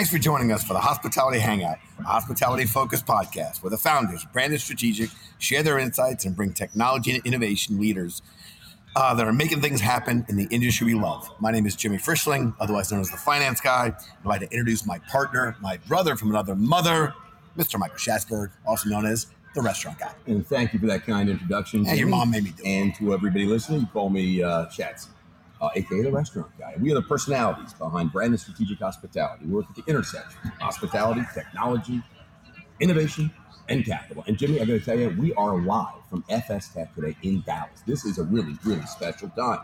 Thanks for joining us for the Hospitality Hangout, a hospitality focused podcast where the founders, Branded Strategic, share their insights and bring technology and innovation leaders uh, that are making things happen in the industry we love. My name is Jimmy Frischling, otherwise known as the Finance Guy. I'd like to introduce my partner, my brother from another mother, Mr. Michael Schatzberg, also known as the Restaurant Guy. And thank you for that kind introduction. And your mom made me do it. And to everybody listening, you call me uh, Schatz, uh, aka the Restaurant Guy. We are the personalities behind Branded Strategic Hospitality. We work at the intersection of hospitality, technology, innovation, and capital. And Jimmy, I am going to tell you, we are live from FSTEC today in Dallas. This is a really, really special time.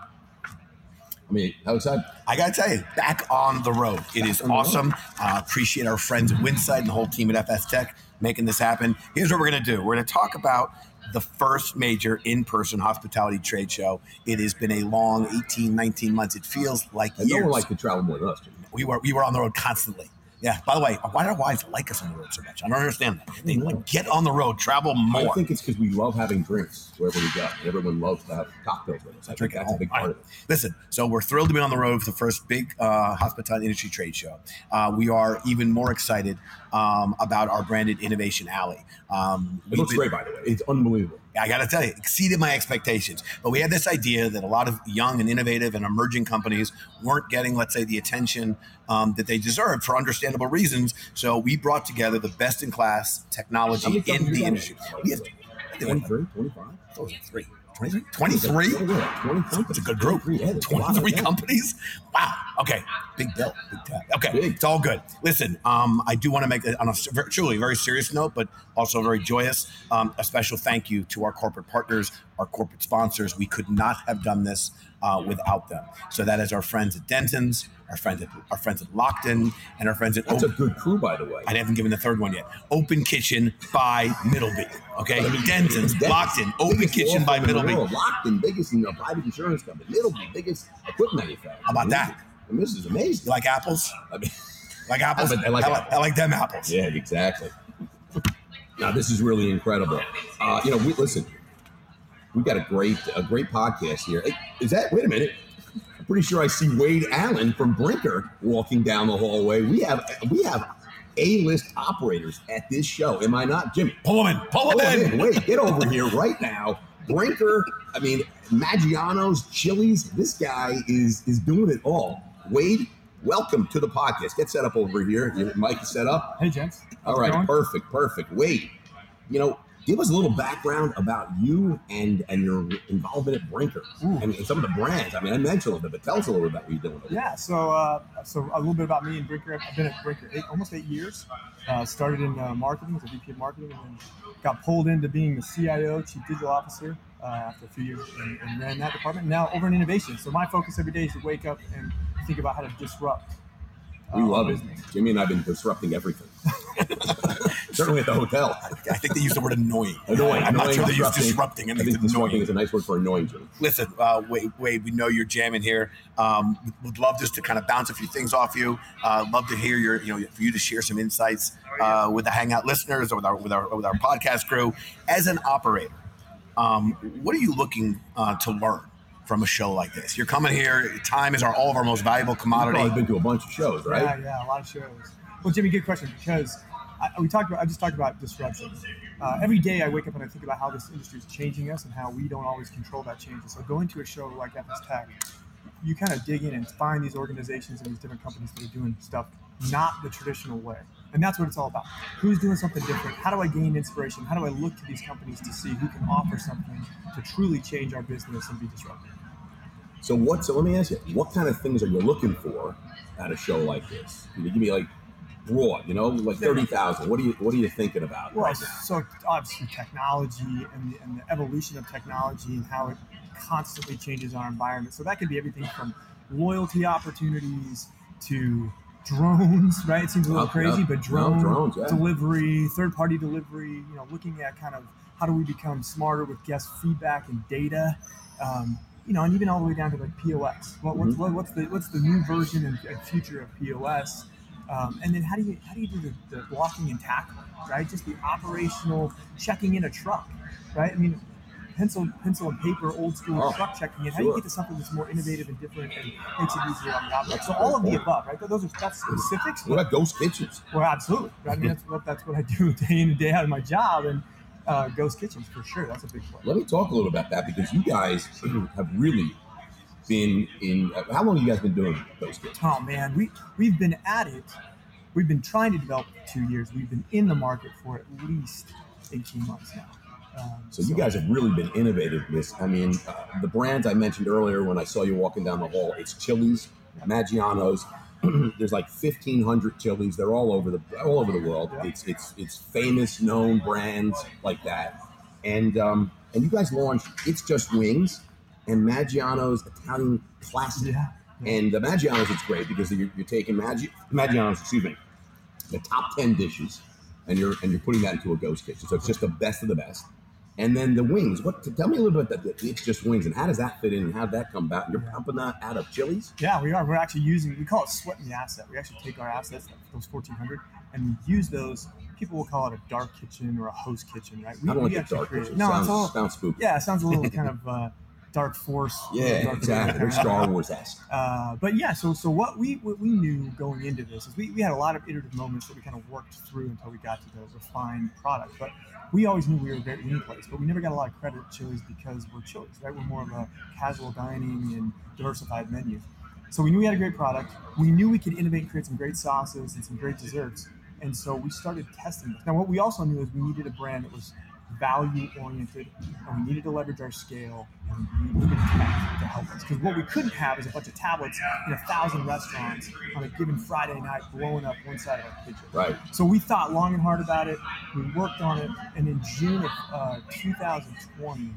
I mean, how excited? I gotta tell you, back on the road. It is the road. awesome. Uh, appreciate our friends at Winsight and the whole team at FSTEC making this happen. Here's what we're gonna do. We're gonna talk about the first major in-person hospitality trade show. It has been a long 18, 19 months. It feels like And no one likes to travel more than us, we were we were on the road constantly. Yeah. By the way, why do our wives like us on the road so much? I don't understand that. They like get on the road, travel more. I think it's because we love having drinks wherever we go. Everyone loves to have cocktails with us. I Drink at that's a big part right. of it. Listen, so we're thrilled to be on the road for the first big uh, hospitality industry trade show. Uh, we are even more excited um, about our branded innovation alley. Um, It looks been- great, by the way. It's unbelievable. I got to tell you, exceeded my expectations. But we had this idea that a lot of young and innovative and emerging companies weren't getting, let's say, the attention um, that they deserved for understandable reasons. So we brought together the best in class technology in the industry. We have, I think we have 23, 25? what was it, three. 23? 23? Yeah, yeah, 20 companies. It's a good group. 23, yeah, it's a lot of 23 them. companies? Wow. Okay. Big bill. Big tab. Okay. Big. It's all good. Listen, um, I do want to make, a, on a truly very serious note, but also very joyous, um, a special thank you to our corporate partners, our corporate sponsors. We could not have done this uh, without them. So that is our friends at Dentons, our friends at, our friends at Lockton, and our friends at That's a good crew, by the way. I haven't given the third one yet. Open Kitchen by Middleby. Okay, Dentons, Lockton, Open Kitchen by firm in the Middleby. Lockton, biggest you know, private insurance company. Middleby, biggest equipment manufacturer. How about that? I mean, this is amazing. You like apples? I mean, Like apples? I like I like. I like them apples. yeah, exactly. Now this is really incredible. Uh, you know, we listen. We got a great, a great podcast here. Is that? Wait a minute. I'm pretty sure I see Wade Allen from Brinker walking down the hallway. We have, we have A-list operators at this show. Am I not, Jimmy? Pull them in. Pull Hold them on, in. wait, get over here right now. Brinker, I mean, Maggiano's, Chili's. This guy is is doing it all. Wade, welcome to the podcast. Get set up over here. Your mic is set up. Hey, gents. All going? perfect, perfect. Wade, you know, give us a little background about you and and your involvement at Brinker Ooh. and, some of the brands. I mean, I mentioned a little bit, but tell us a little bit about what you're doing. Yeah, so uh, so a little bit about me and Brinker. I've been at Brinker eight, almost eight years. Uh, started in uh, marketing as a VP of marketing, and then got pulled into being the CIO, Chief Digital Officer, after a few years, and, and ran that department. Now over in innovation. So my focus every day is to wake up and think about how to disrupt. We uh, love it. business. Jimmy and I've been disrupting everything. Certainly at the hotel. I think they use the word annoying. Annoying. I'm not sure they use disrupting. I I think, think it's disrupting annoying. is a nice word for annoying, Jimmy. Listen, uh, Wade, Wade, we know you're jamming here. Um, would love just to kind of bounce a few things off you. Uh, love to hear your, you know, for you to share some insights uh, with the Hangout listeners or with our with our with our podcast crew. As an operator, um, what are you looking uh, to learn from a show like this? You're coming here. Time is our all of our most valuable commodity. You've been to a bunch of shows, right? Yeah, yeah, a lot of shows. Well, Jimmy, good question because I, we talked about. I just talked about disruption. Uh, every day I wake up and I think about how this industry is changing us and how we don't always control that change. So going to a show like FSTEC, you kind of dig in and find these organizations and these different companies that are doing stuff not the traditional way. And that's what it's all about. Who's doing something different? How do I gain inspiration? How do I look to these companies to see who can offer something to truly change our business and be disruptive? So what? So let me ask you, what kind of things are you looking for at a show like this? Can you give me like broad, you know, like thirty thousand? What are you What are you thinking about? Well, right so obviously technology and the, and the evolution of technology and how it constantly changes our environment. So that could be everything from loyalty opportunities to drones, right? It seems a little crazy, yeah. but No, drone drones, yeah. delivery, third-party delivery. You know, looking at kind of how do we become smarter with guest feedback and data. Um, you know, and even all the way down to like POS. What, what's, Mhm. what, what's the what's the new version and, and future of POS? Um, and then how do you how do you do the, the blocking and tackling, right? Just the operational checking in a truck, right? I mean, pencil, pencil and paper, old school Oh, truck checking, and how do you get to something that's more innovative and different and makes it easier on the operator? So all of the above, right? Those are that's specifics. What about ghost kitchens? Well, absolutely. I mean, that's what that's what I do day in and day out of my job, and uh, Ghost Kitchens for sure. That's a big play. Let me talk a little about that because you guys have really been in. uh, How long have you guys been doing ghost kitchens? Oh man, we we've been at it. We've been trying to develop for two years. We've been in the market for at least eighteen months now. So you guys have really been innovative. in This, I mean, uh, the brands I mentioned earlier when I saw you walking down the hall. It's Chili's, Maggiano's. There's like 1,500 Chili's. They're all over the all over the world. It's it's it's famous, known brands like that. And um, and you guys launched It's Just Wings and Maggiano's Italian Classic. yeah, And the Maggiano's, it's great because you're, you're taking Maggi, Maggiano's, excuse me, the top 10 dishes, and you're and you're putting that into a ghost kitchen. So it's just the best of the best. And then the wings. What? Tell me a little bit about that. It's just wings, and how does that fit in, and how did that come about? You're Yeah. pumping that out of Chili's. yeah. We are. We're actually using. We call it sweating the asset. We actually take our assets, those fourteen hundred, and we use those. People will call it a dark kitchen or a ghost kitchen, right? We, I don't like we actually dark create- kitchen. No, sounds, it's all. sounds spooky. Yeah, it sounds a little kind of uh, dark force. Yeah, dark exactly. They're Star Wars esque. Uh, but yeah, so so what we what we knew going into this is we, we had a lot of iterative moments that we kind of worked through until we got to the refined product. But we always knew we were a great wing place, but we never got a lot of credit at Chili's because we're Chili's, right? We're more of a casual dining and diversified menu. So we knew we had a great product. We knew we could innovate and create some great sauces and some great desserts. And so we started testing this. Now, what we also knew is we needed a brand that was value oriented and we needed to leverage our scale and we needed tech to help us. Because what we couldn't have is a bunch of tablets in a thousand restaurants on a given Friday night blowing up one side of our kitchen. Right. So we thought long and hard about it. We worked on it, and in June of uh, 2020,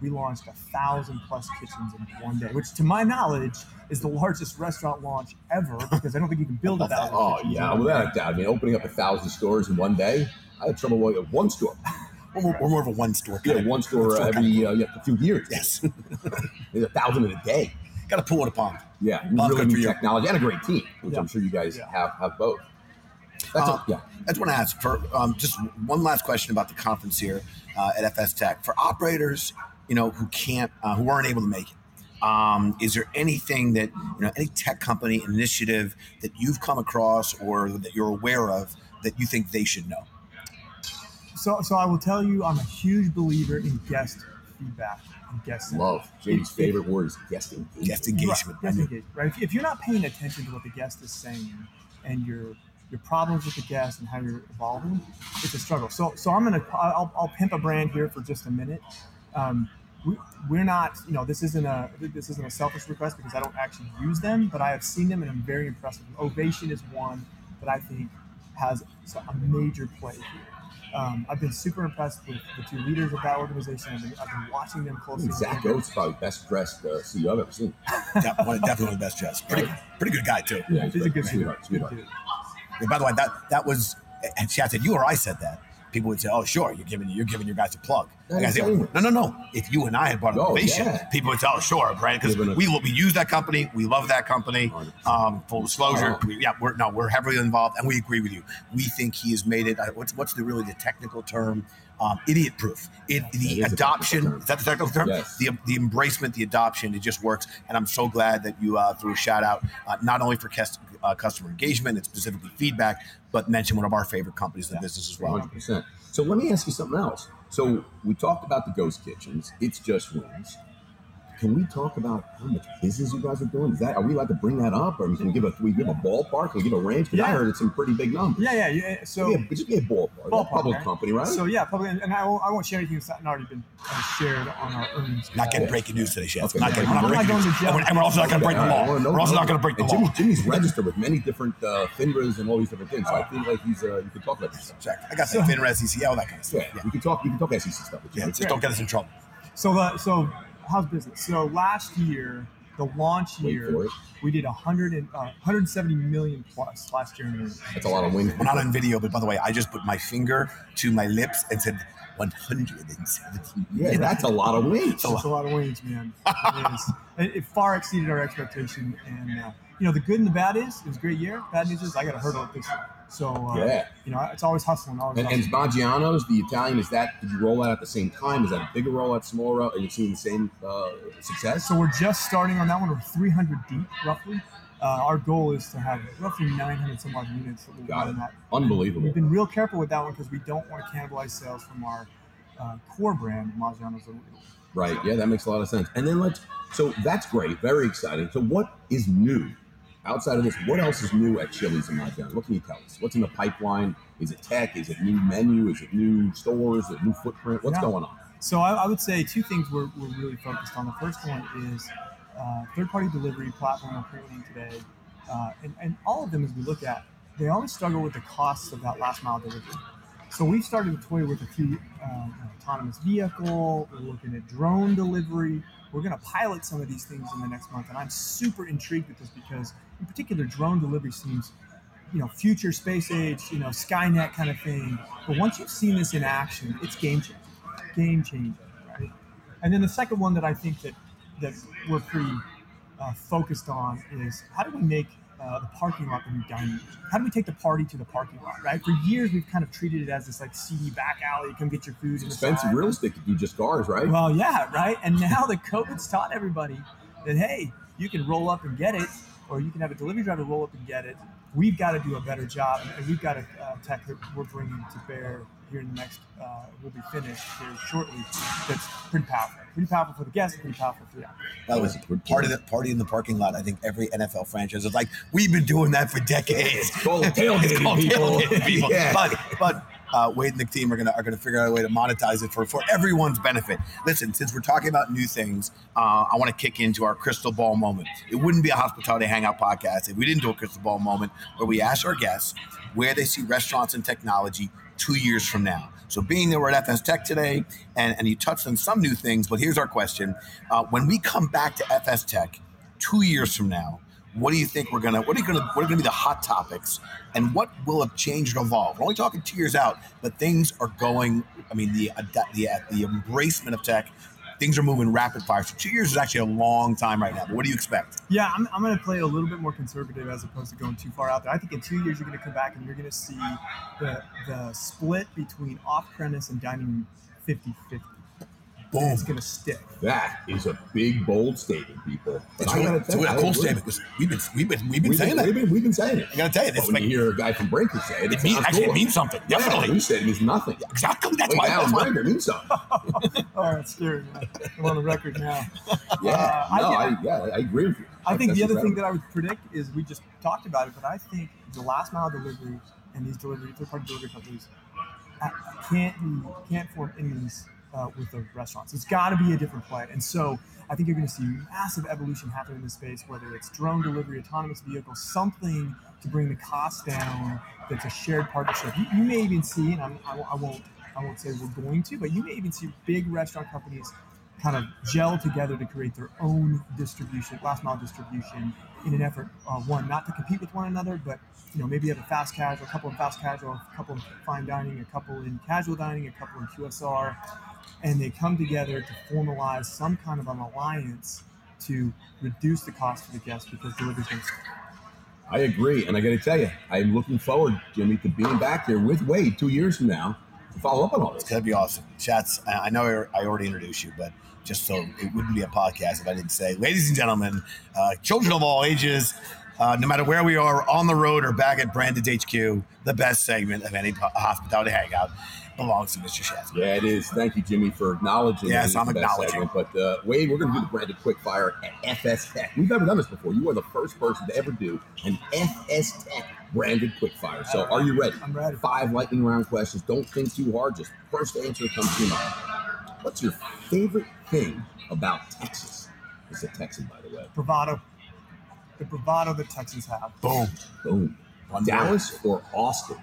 we launched a thousand plus kitchens in one day, which, to my knowledge, is the largest restaurant launch ever. Because I don't think you can build a thousand. Oh yeah, without a doubt. I mean, opening up a thousand stores in one day. I had trouble with one store. We're, more- we're more of a one store. Yeah, one store uh, every uh, yeah, a few years. Yes. There's a thousand in a day. Got to pull in a pond. Yeah, really new technology and a great team, which Yeah. I'm sure you guys Yeah. have have both. That's Uh, a, yeah. I just want to ask for um, just one last question about the conference here uh, at FSTEC for operators, you know, who can't, uh, who weren't able to make it. Um, is there anything that you know, any tech company initiative that you've come across or that you're aware of that you think they should know? So, so I will tell you, I'm a huge believer in guest feedback and guest centered. Love. Jamie's favorite word is guest engagement. Guest engagement. Right, guest engagement, right? If, if you're not paying attention to what the guest is saying and your your problems with the guest and how you're evolving, it's a struggle. So, so I'm gonna I'll, I'll pimp a brand here for just a minute. Um, we, we're not, you know, this isn't a this isn't a selfish request because I don't actually use them, but I have seen them and I'm very impressed with them. Ovation is one that I think has a major play here. Um, I've been super impressed with the two leaders of that organization. I've been, I've been watching them I closely. Zach Oates probably best dressed uh, CEO I've ever seen. De- one- definitely one of the best jets. Pretty, pretty good guy too. Yeah, He's a good dude. sweetheart. Sweetheart. Good. And by the way, that that was, and Chad said you or I said that. People would say, "Oh, sure, you're giving you're giving your guys a plug." No, I say, no, no, no. If you and I had brought up Oh, Ovation, yeah. people would say, "Oh, sure, Branded," because a- we we use that company, we love that company. Um, full disclosure, Oh. we, yeah, we're no, we're heavily involved, and we agree with you. We think he has made it. uh, What's what's the really the technical term? Um, idiot proof. It, the is adoption is that the technical term? Yes. The the embracement, the adoption, it just works. And I'm so glad that you uh, threw a shout out uh, not only for cust- uh, customer engagement and specifically feedback, but mention one of our favorite companies in the business as well. 100%. So let me ask you something else. So we talked about the ghost kitchens. It's just wings. Can we talk about how much business you guys are doing? Is that are we allowed to bring that up, or can we give a can we give a ballpark? Can we give a range? Because I heard it's some pretty big numbers. Yeah, yeah, yeah. So, yeah, but just be a ballpark. They're a Ballpark, public right? company, right? so yeah, public, and I won't, I won't share anything that's not already been uh, shared on our earnings. Not getting breaking news today, Chef. Okay. Not getting, we're not not breaking going news. to jail. And we're, and we're also not going to break the Okay, I law. wanna know- We're also not going to break the and law. Jimmy's registered with many different uh, FINRAs and all these different things. So I feel like he's uh, you can talk about this stuff. Check. I got some FINRA, CCL, that kind of stuff. Yeah, Yeah. we can talk. You can talk SEC stuff. With Yeah, just don't get us in trouble. So, uh, so how's business? So last year, the launch year, we did 100 and, uh, 170 million plus last year. In. That's a lot of wings. We're not on video, but by the way, I just put my finger to my lips and said 170. Yeah, that's a lot of wings. It's a lot of wings, man. It, is. It, it far exceeded our expectation, and uh, you know, the good and the bad is it was a great year. Bad news is I got a hurdle it this year. So uh, Yeah. you know, it's always hustling. Always And, and hustling. Maggiano's, the Italian, is that, did you roll out at the same time? Is that a bigger rollout, smaller? Are you seeing the same uh, success? So we're just starting on that one. We're 300 deep, roughly. Uh, our goal is to have roughly 900 some odd units that we'll Got it. that. Unbelievable. We've been real careful with that one because we don't want to cannibalize sales from our uh, core brand, Maggiano's Right. Yeah, that makes a lot of sense. And then let's, so that's great. Very exciting. So, what is new outside of this? What else is new at Chili's and Maggiano's? What can you tell us? What's in the pipeline? Is it tech? Is it new menu? Is it new stores? Is it new footprint? What's Yeah. going on? So I, I would say two things we're, we're really focused on. The first one is uh, third-party delivery platform we're creating today, uh, and, and all of them, as we look at, they always struggle with the costs of that last mile delivery. So we've started to toy with a few um, autonomous vehicle. We're looking at drone delivery. We're going to pilot some of these things in the next month, and I'm super intrigued with this because, in particular, drone delivery seems, you know, future space age, you know, Skynet kind of thing. But once you've seen this in action, it's game changing game changer, right? And then the second one that I think that that we're pretty uh, focused on is how do we make uh, the parking lot the new dining room? How do we take the party to the parking lot, right? For years, we've kind of treated it as this like seedy back alley. Come get your food. It's expensive real estate to do just cars, right? Well, yeah, right. And now the COVID's taught everybody that hey, you can roll up and get it, or you can have a delivery driver roll up and get it. We've got to do a better job, and we've got a uh, tech that we're bringing to bear here in the next. Uh, we'll be finished here shortly. That's pretty powerful. Pretty powerful for the guests, pretty powerful for the operator. That was part of the party in the parking lot. I think every NFL franchise is like, we've been doing that for decades. It's called tailgating people. tailgating people. Yeah. But but uh, Wade and the team are gonna are gonna figure out a way to monetize it for for everyone's benefit. Listen, since we're talking about new things, uh, I want to kick into our crystal ball moment. It wouldn't be a hospitality hangout podcast if we didn't do a crystal ball moment where we ask our guests where they see restaurants and technology two years from now. So being that we're at FSTEC today, and, and you touched on some new things, but here's our question: uh, When we come back to FSTEC two years from now, what do you think we're gonna? What are gonna? What are gonna be the hot topics? And what will have changed and evolved? We're only talking two years out, but things are going. I mean, the the the embracement of tech, things are moving rapid fire. So two years is actually a long time right now. But what do you expect? Yeah, I'm, I'm going to play a little bit more conservative as opposed to going too far out there. I think in two years you're going to come back and you're going to see the the split between off premise and dining room 50 50. Boom. It's going to stick. That is a big, bold statement, people. But It's I a, gotta it's tell a you, I cool agree. statement. 'cause We've been we've been we've been We've saying been, that. we've been, we've been saying it. I gotta tell you, But this when like, you hear a guy from Brinker say it, it it means actually cool. it means something. Yeah, Definitely. you said it means nothing. Exactly. That's why. Allen That's why. Brinker means something. Oh, it's scary. I'm on the record now. Yeah, Uh, I no, I, think- yeah, I agree with you. I think That's the other thing that I would predict is we just talked about it, but I think the last mile delivery and these delivery third party delivery companies uh, can't be can't form enemies uh, with the restaurants. It's got to be a different play, and so I think you're going to see massive evolution happen in this space, whether it's drone delivery, autonomous vehicles, something to bring the cost down. That's a shared partnership. You, you may even see, and I'm, I, I won't I won't say we're going to, but you may even see big restaurant companies kind of gel together to create their own distribution, last mile distribution, in an effort, uh, one, not to compete with one another, but you know maybe have a fast casual, a couple in fast casual, a couple in fine dining, a couple in casual dining, a couple in QSR, and they come together to formalize some kind of an alliance to reduce the cost to the guest because delivery's going to I agree, and I got to tell you, I'm looking forward, Jimmy, to being back here with Wade two years from now follow up on all this. It's gonna be awesome. Schatz. I know I already introduced you, but just so it wouldn't be a podcast if I didn't say, ladies and gentlemen, uh, children of all ages, uh, no matter where we are on the road or back at Branded HQ, the best segment of any hospitality hangout belongs to Mr. Schatz. Yeah, it is. Thank you, Jimmy, for acknowledging. Yes, I'm it's the best acknowledging. segment. But uh, Wade, we're going to do the branded quick fire at FSTEC. We've never done this before. You are the first person to ever do an FSTEC branded quickfire. So, are you ready? I'm ready. Five lightning round questions. Don't think too hard. Just first answer comes to mind. What's your favorite thing about Texas? It's a Texan, by the way. bravado. The bravado that Texans have. Boom. Boom. One word. Dallas or Austin?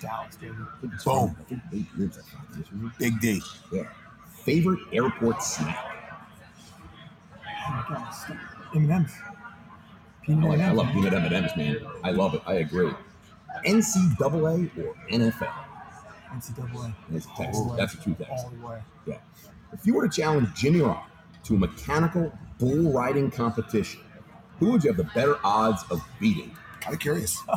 Dallas, baby. I Boom. I think they lives like five years ago. Big D. Yeah. Favorite airport snack? Oh my gosh. M&M's. Peanut I, like, I M&Ms, love man. peanut M&Ms, man. I love it. I agree. NCAA or NFL? NCAA. That's a Texas. All the way. That's a true Texas. All the way. Yeah. If you were to challenge Jimmy Rock to a mechanical bull riding competition, Who would you have the better odds of beating? Kind of curious.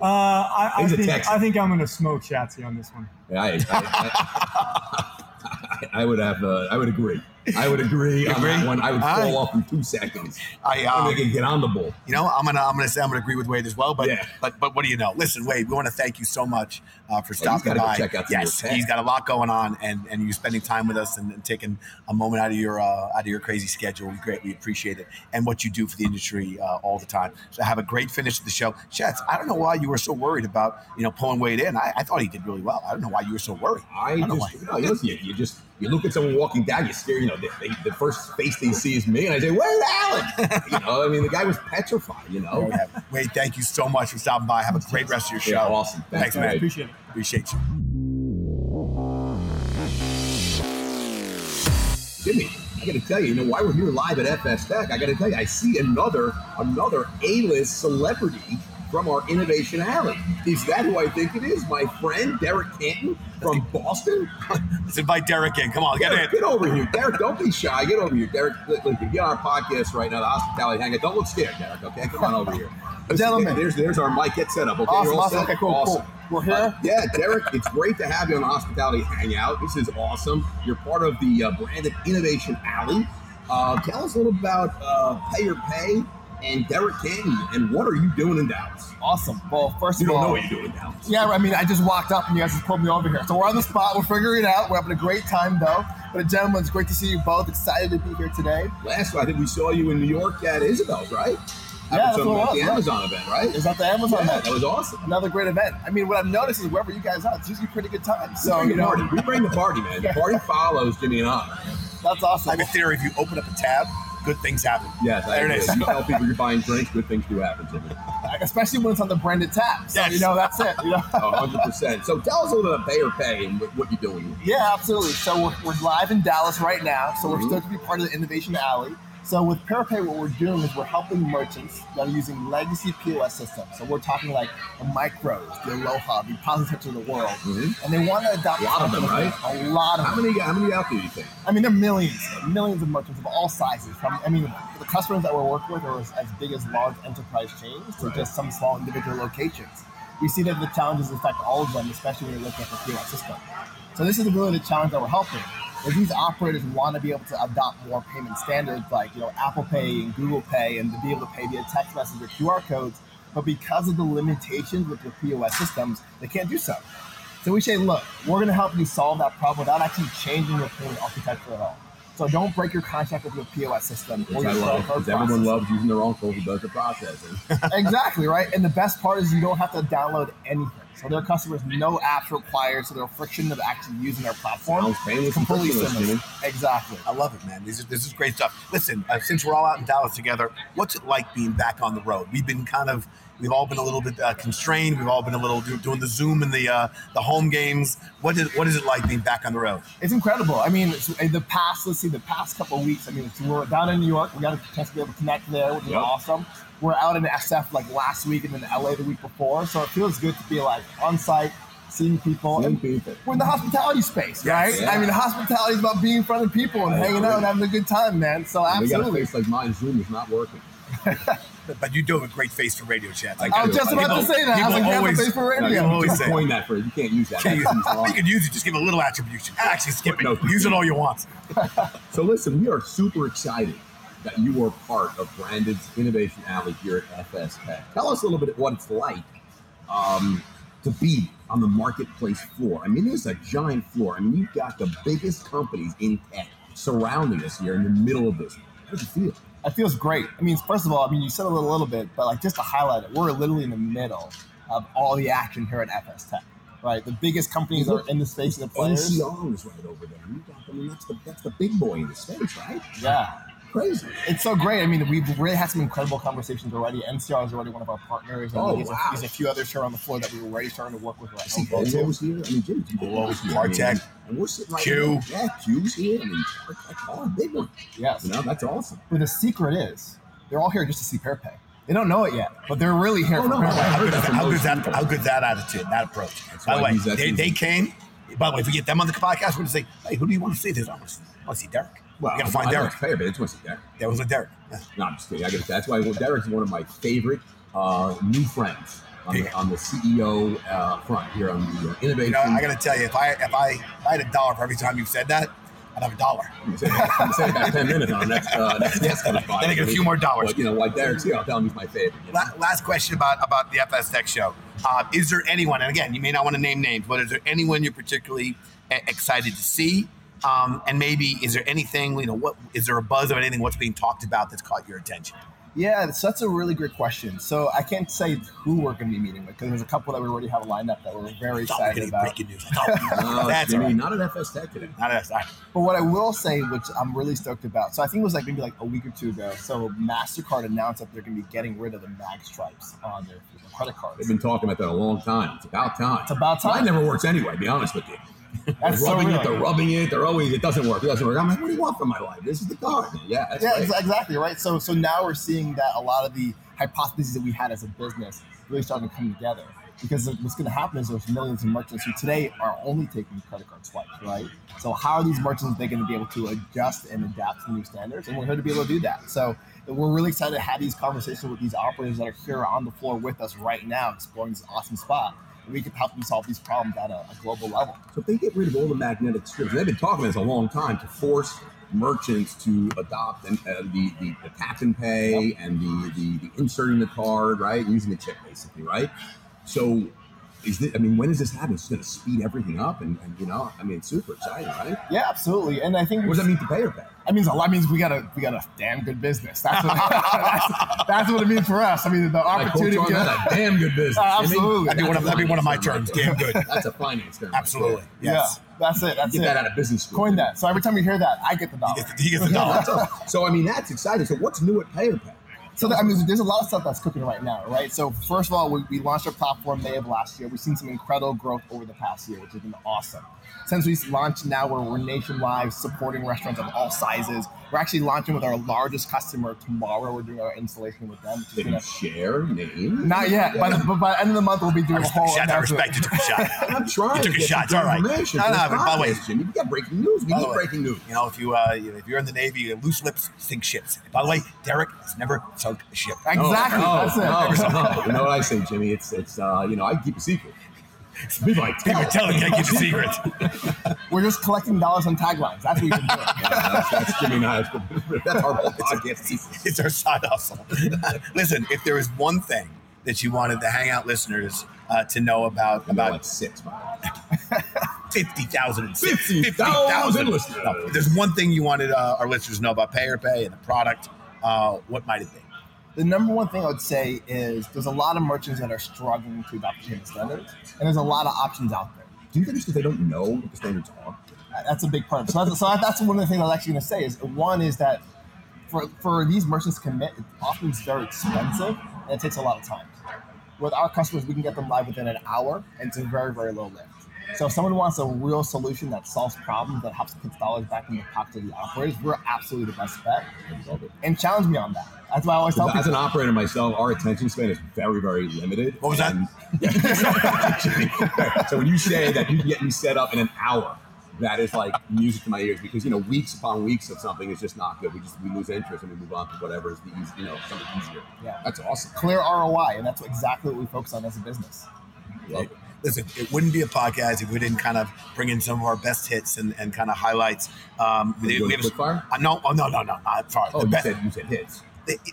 Uh, I, I think I think I'm gonna smoke Schatzy on this one. I, I, I, I would have. Uh, I would agree. I would agree on that one. I would All fall off in two seconds. I um, gonna get on the bull. You know, I'm gonna I'm gonna say I'm gonna agree with Wade as well. But Yeah. but but what do you know? Listen, Wade, we want to thank you so much uh, for he's stopping go by. check out yes, he's got a lot going on, and and you spending time with us and, and taking a moment out of your uh, out of your crazy schedule. We greatly appreciate it, and what you do for the industry uh, all the time. So have a great finish to the show, Schatz. I don't know why you were so worried about you know pulling Wade in. I, I thought he did really well. I don't know why you were so worried. I don't know just, you know, listen, you, you just, you look at someone walking down, you stare, you know, they, they, the first face they see is me, and I say, "Where's Allen?" you know, I mean, the guy was petrified. You know, yeah. Wade, thank you so much for stopping by. Have a great rest of your show. Yeah, awesome. Thanks, Thanks, man. Appreciate it. Appreciate you. Jimmy, I got to tell you, you know, why we're here live at FSTEC, I got to tell you, I see another, another A-list celebrity from our Innovation Alley. Is that who I think it is? My friend Derek Canton from Boston. Let's invite Derek in. Come on, get in. get over here, Derek. Don't be shy. Get over here, Derek. Look, look, get on our podcast right now, the Hospitality Hangout. Don't look scared, Derek. Okay, come on over here. Listen, Gentlemen. there's there's our mic. Get set up. Okay, Awesome, you're all awesome. set? Okay, cool, awesome. cool. We're here. Uh, yeah, Derek, it's great to have you on the Hospitality Hangout. This is awesome. You're part of the uh, Branded Innovation Alley. Uh, tell us a little about uh, Pay Your Pay and Derek Canton, and what are you doing in Dallas? Awesome. Well, first You of all, you don't know what you're doing in Dallas. yeah, I mean, I just walked up and you guys just pulled me over here. So we're on the spot. We're figuring it out. We're having a great time, though. But, gentlemen, it's great to see you both. Excited to be here today. Last, I think we saw you in New York at Isabel's, right? Yeah, Having that's some what it was, the yeah. Amazon event, right? Is that the Amazon Yeah, match? that was awesome. Another great event. I mean, what I've noticed is wherever you guys are, it's usually a pretty good time. So So, we you bring know, the party. We bring the party, man. The party follows Jimmy and I. that's awesome. I awesome. have a theory: if you open up a tab, good things happen. Yes, There it is. You tell people you're buying drinks, good things do happen, Jimmy. Especially when it's on the branded tab. So, Yes. you know, that's it. You know? Hundred percent. So tell us a little bit about Paerpay and what, you're doing. Yeah, absolutely. So we're, we're live in Dallas right now. So we're Mhm. stoked to be part of the Innovation Alley. So with Paerpay, what we're doing is we're helping merchants that are using legacy POS systems. So we're talking like the Micros, the Aloha, the POSitouch of the world, Mhm. and they want to adopt A lot of them, right? A lot of How them. many? How many out there do you think? I mean, there are millions, millions of merchants of all sizes. From I mean, the customers that we work with are as, as big as large enterprise chains to Right. just some small individual locations. We see that the challenges affect all of them, especially when you look at the POS system. So this is really the challenge that we're helping. Is these operators want to be able to adopt more payment standards like you know Apple Pay and Google Pay, and to be able to pay via text message or QR codes, but because of the limitations with their POS systems, they can't do so. So we say, look, we're going to help you solve that problem without actually changing your payment architecture at all. So don't break your contract with your POS system or Which your I love because everyone loves using their uncle who does the processing. exactly right. And the best part is you don't have to download anything. So their customers no apps required, so their friction of actually using their platform Sounds painless completely seamless. Exactly. I love it, man. This is this is great stuff. Listen, uh, since we're all out in Dallas together, what's it like being back on the road? We've been kind of, we've all been a little bit uh, constrained. We've all been a little do, doing the Zoom and the uh, the home games. What is what is it like being back on the road? It's incredible. I mean, it's, in the past, let's see, the past couple of weeks. I mean, we were down in New York. We got a chance to be able to connect there, which is Yep. awesome. We're out in SF like last week and then LA the week before, so it feels good to be like on site, seeing people. Seeing And people. we're in the hospitality space, Yes. right? Yeah. I mean, hospitality is about being in front of people and I hanging agree. out and having a good time, man. So When They got a absolutely. face like mine. Zoom is not working. But, you do have a great face for radio chat. I I was just about to say that. I was like, People have a always- face for No, you radio. always say- coin that phrase. You can't use that. Can't use it. you can use it. Just give a little attribution. Actually, skip it. No. Use it all you want. So listen, we are super excited that you are part of Branded's Innovation Alley here at FSTEC. Tell us a little bit what it's like um, to be on the marketplace floor. I mean, it's a giant floor. I mean, you've got the biggest companies in tech surrounding us here in the middle of this. How does it feel? It feels great. I mean, first of all, I mean, you said a little, little bit, but like just to highlight it, we're literally in the middle of all the action here at FSTEC, right? The biggest companies are in the space of the players. NCR is right over there. You got, I mean, that's the that's the big boy in the space, right? Yeah, Crazy. it's so great. I mean, we've really had some incredible conversations already. NCR is already one of our partners, and Oh, there's, wow. a, there's a few others here on the floor that we were already starting to work with. Like I see Home Depot. Here. I mean, Jimmy, Volvo, Volvo's here. Partech, I and we're sitting right Q. here. Yeah, Q's here. I mean, Partech, all big one. Yes. You know, that's awesome. But the secret is, they're all here just to see Paerpay. They don't know it yet, but they're really here Oh, for no, How heard good, that how most good's that? How good's that attitude? That approach. That's By the way, they, they came. By the way, if we get them on the podcast, we're gonna say, "Hey, who do you want to see this?" I want to, I want to see Derek. Well, we gotta find I Derek. fair, but it's what's Derek. That was a Derek. No, I'm just kidding. I get that's why Derek's one of my favorite uh, new friends on the, on the CEO uh, front here on the uh, You know, I got to tell you, if I if I, if I had a dollar for every time you said that, I'd have a dollar. I'm gonna say, I'm gonna say about ten minutes on next uh, next guest comes by. Then I get a few more dollars. But, you know, like Derek's here, I'll tell him he's my favorite. you know? La- last question about about the FSTEC show. Uh, is there anyone, and again, you may not want to name names, but is there anyone you're particularly excited to see? Um, and maybe is there anything you know? What is there a buzz of anything? What's being talked about that's caught your attention? Yeah, so that's a really great question. So I can't say who we're going to be meeting with because there's a couple that we already have lined up that we're very I thought we were excited getting about. breaking news. I thought- No, That's Jimmy, all right. not an FSTEC today. Not us. All right. But what I will say, which I'm really stoked about, so I think it was like maybe like a week or two ago. So Mastercard announced that they're going to be getting rid of the mag stripes on their their credit cards. They've been talking about that a long time. It's about time. It's about Mine time. never works anyway. To be honest with you. That's they're so rubbing it. They're rubbing it. They're always. It doesn't work. It doesn't work. I'm like, what do you want from my life? This is the card. Yeah. That's yeah, right. exactly right. So so now we're seeing that a lot of the hypotheses that we had as a business really starting to come together. Because what's going to happen is there's millions of merchants who today are only taking credit card swipes, right? So how are these merchants they going to be able to adjust and adapt to new standards? And we're here to be able to do that. So we're really excited to have these conversations with these operators that are here on the floor with us right now, exploring this awesome spot. We can help them solve these problems at a, a global level. So if they get rid of all the magnetic strips, they've been talking about this a long time to force merchants to adopt and, uh, the, the the tap and pay and the, the the inserting the card right, using the chip basically, right? So. Is this, I mean, when does this happen? It's going to speed everything up, and, and you know, I mean, super exciting, right? Yeah, absolutely. And I think What does that mean to Paerpay? That means a lot. Means we got a we got a damn good business. That's what, that's, that's what it means for us. I mean, the opportunity. you on that. A damn good business. Uh, Jimmy. absolutely. That'd be one of that'd be one of my terms. finance Damn good. That's a finance term. right Absolutely. Yeah, that's it. That's there. Get it. that out of business school. Coin that. So every time you hear that, I get the dollar. He gets, he gets the dollar. that's. So I mean, that's exciting. So what's new at Paerpay? So I mean, there's a lot of stuff that's cooking right now, right? So first of all, we, we launched our platform May of last year. We've seen some incredible growth over the past year, which has been awesome. Since we launched, now we're, we're nationwide, supporting restaurants of all sizes. We're actually launching with our largest customer tomorrow. We're doing our installation with them. which is Did gonna- you share name? not yet, but, but by the end of the month, we'll be doing a whole. Shad, I respect you took a shot. I'm trying. You took a shot. It's all right. No, no, but by the way- Jimmy, we got breaking news. We By need breaking news. You know, if you uh, if you're in the Navy, you lose lips sink ships. By the way, Derek has never sunk a ship. Exactly. No, no, no. You know what I say, Jimmy? It's it's uh, you know I keep a secret. People like People tell. tell him can't keep the secret. We're just collecting dollars on taglines. That's what we've been doing. Yeah, that's, that's Jimmy and I. That's our podcast. It's our side hustle. Listen, if there was one thing that you wanted the Hangout listeners uh, to know about About like six, by the 50,000 50,000 listeners. No, if there's one thing you wanted uh, our listeners to know about Paerpay and the product, uh, what might it be? The number one thing I would say is there's a lot of merchants that are struggling to adopt payment standards, and there's a lot of options out there. Do you think it's because they don't know what the standards are? That's a big part. So that's, so that's one of the things I was actually going to say is one is that for, for these merchants to commit, it often it's very expensive and it takes a lot of time. With our customers, we can get them live within an hour, and it's a very very low lift. So if someone wants a real solution that solves problems that helps put dollars back in the pocket of the operators, we're absolutely the best bet. I love it. And challenge me on that. That's why I always tell As people. an operator myself, our attention span is very, very limited. What was that? that? so when you say that you can get me set up in an hour, that is like music to my ears because you know weeks upon weeks of something is just not good. We just we lose interest and we move on to whatever is the easy, you know something easier. Yeah. That's awesome. Clear ROI, and that's exactly what we focus on as a business. Love it. Listen, it wouldn't be a podcast if we didn't kind of bring in some of our best hits and, and kind of highlights. Um, doing we have fire? Uh, no, oh, no, no, no, no. Sorry. Oh, The you best- said you said hits.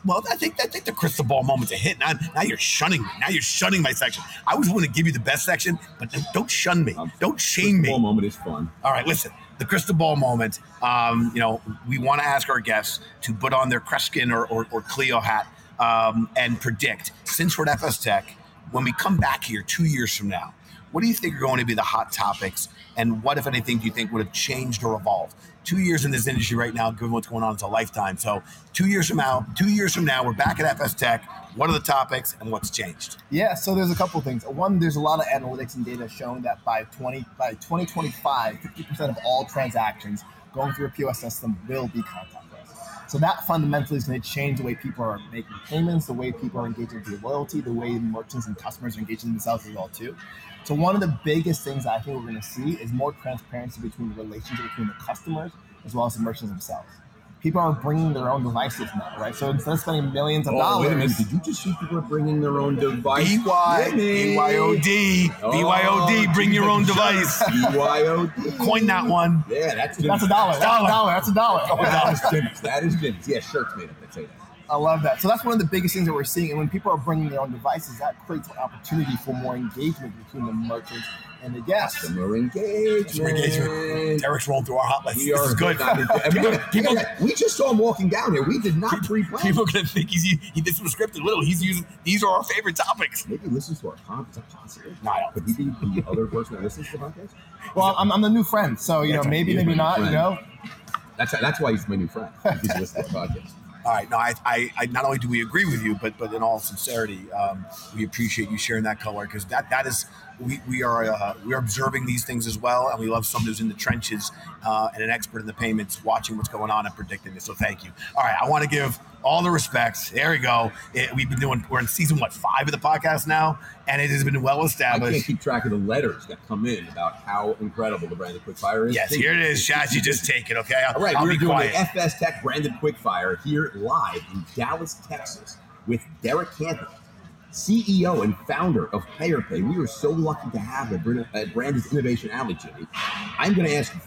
Well, I think I think the crystal ball moment's a hit. Now, now you're shunning me. Now you're shunning my section. I was going to give you the best section, but don't shun me. Um, Don't shame me. Full moment is fun. All right, listen. The crystal ball moment. Um, you know, we want to ask our guests to put on their Kreskin or, or, or Cleo hat um, and predict. Since we're at FSTEC, when we come back here two years from now, what do you think are going to be the hot topics, and what, if anything, do you think would have changed or evolved? Two years in this industry right now, given what's going on, it's a lifetime. So, two years from now, two years from now, we're back at FSTEC. What are the topics, and what's changed? Yeah, so there's a couple things. One, there's a lot of analytics and data showing that by 20 by 2025, 50% of all transactions going through a POS system will be contactless. So that fundamentally is going to change the way people are making payments, the way people are engaging with loyalty, the way merchants and customers are engaging themselves as well too. So one of the biggest things I think we're going to see is more transparency between the relationship between the customers as well as the merchants themselves. People are bringing their own devices now, right? So instead of spending millions of Oh, wait a minute. dollars, Did you just see people are bringing their own device? BY. BYOD, Oh, BYOD, bring your own device. BYOD. Coin that one. Yeah, that's that's a dollar. That's Dollar. a dollar. That's a dollar. Oh, that is Jimmy's. That is Jimmy's. Yeah, shirts made up say that. I love that. So that's one of the biggest things that we're seeing. And when people are bringing their own devices, that creates an opportunity for more engagement between the merchants and the guests. Customer engagement. Customer engagement. Derek's rolling through our hot list. We This are is good. People, People- we just saw him walking down here. We did not pre-plan. People are gonna think he's he did some scripted. Little, he's using. These are our favorite topics. Maybe he listens to our podcast. Is that possible? No, I don't. Could he be the other person that listens to the podcast? Well, I'm, I'm the new friend, so you know That's right. maybe maybe my not. You know, That's that's why he's my new friend. He's listening to our podcast. All right. No, I, I, I not only do we agree with you, but but in all sincerity, um, we appreciate you sharing that color because that that is we we are uh, we are observing these things as well, and we love someone who's in the trenches uh, and an expert in the payments, watching what's going on and predicting it. So thank you. All right, I want to give all the respects. There we go. It, we've been doing. We're in season what five of the podcast now, and it has been well I can't established. keep track of the letters that come in about how incredible the branded quickfire is. Yes, here it is, Schatz. You just take it, okay? I'll, All right, I'll we're be doing quiet. the FSTEC branded quickfire here live in Dallas, Texas, with Derek Canton, CEO and founder of Paerpay. We are so lucky to have him at uh, Branded's Innovation Alley, Jimmy. I'm going to ask you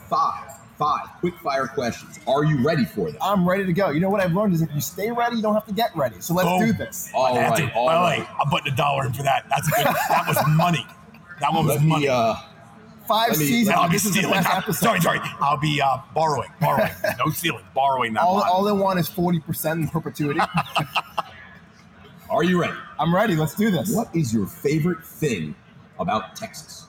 five, quick fire questions. Are you ready for them? I'm ready to go. You know what I've learned is if you stay ready, you don't have to get ready. So let's Boom. do this. All That's right, it. all By the right. way, I'm putting a dollar in for that. That's good. that was money. That one was Let money. me, uh, Five Let me- seasons. I'll be This stealing. best Sorry, sorry. I'll be uh, borrowing, borrowing. no stealing, borrowing that. All, line. all they want is 40% in perpetuity. are you ready? I'm ready. Let's do this. What is your favorite thing about Texas?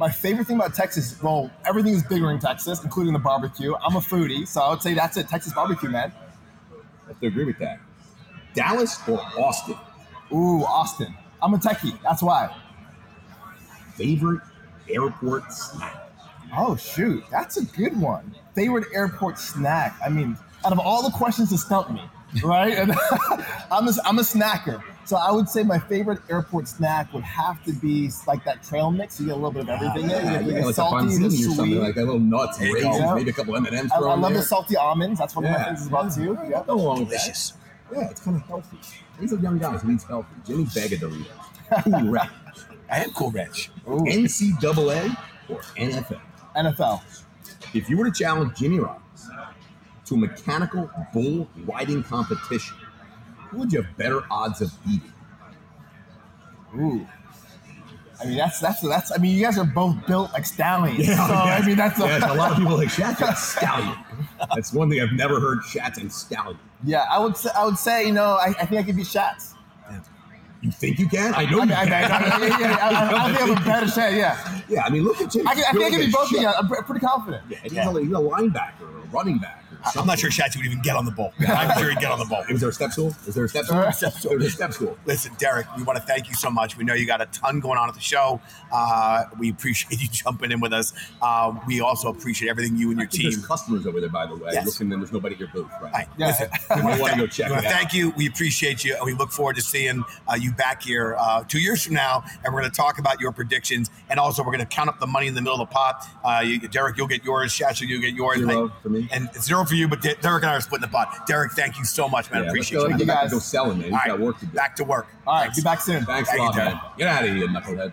My favorite thing about Texas, well, everything is bigger in Texas, including the barbecue. I'm a foodie, so I would say that's it. Texas barbecue, man. I have to agree with that. Dallas or Austin? Ooh, Austin. I'm a techie. That's why. Favorite airport snack? Oh shoot, that's a good one. Favorite airport snack? I mean, out of all the questions to stump me, right? And I'm a, I'm a snacker, so I would say my favorite airport snack would have to be like that trail mix. You get a little bit of ah, everything in it. You get Yeah, the like salty, a or sweet. something like that. Little nuts, you raisins, go. maybe a couple M and M's I, I love there. the salty almonds. That's one of my Yeah. things about too. Yeah. Go along with that. delicious. Yeah, it's kind of healthy. He's a young guys who healthy. Jimmy bag of Doritos. Cool Ranch. I am cool. Ooh, NCAA or NFL? NFL. If you were to challenge Jimmy Robbins to a mechanical bull riding competition, who would you have better odds of beating? Ooh. I mean, that's that's that's. I mean, you guys are both built like stallions. Yeah, so I mean, that's a, Yes, a lot of people like Shat's a stallion. That's one thing I've never heard Shat's and stallion. yeah. I would say I would say you know I, I think I could be shots. You think you can? I know I you I, can. I, I, yeah, I, I, I think I have a better shot. Yeah, yeah, I mean, look at Jimmy. I, can, I think I can be both. as Yeah. I'm pretty confident. Yeah, and he's, a, he's a linebacker or a running back. Or I'm not sure Schatzy would even get on the bowl. I'm sure he'd get on the bowl. Is there a step stool? Is there a step stool? There is a step stool. There's a step stool. Listen, Derek, we want to thank you so much. We know you got a ton going on at the show. Uh, we appreciate you jumping in with us. Uh, we also appreciate everything you and your I think team. There's customers over there, by the way, Yes. looking, and there's nobody at your booth, right? Right. Yeah. Listen, we want want to go check it out. thank you. We appreciate you, and we look forward to seeing uh, you back here uh, two years from now. And we're going to talk about your predictions, and also we're going to count up the money in the middle of the pot. Uh, you, Derek, you'll get yours. Shacha, you'll get yours. Zero And- for me. and zero for you. But De- Derek and I are splitting the pot. Derek, thank you so much, man. Yeah, let's appreciate go, you. let's get back guys. go selling, man. All got work to do. back to work. All right, Thanks. be back soon. Thanks Thank a lot, Derek. man. Get out of here, knucklehead.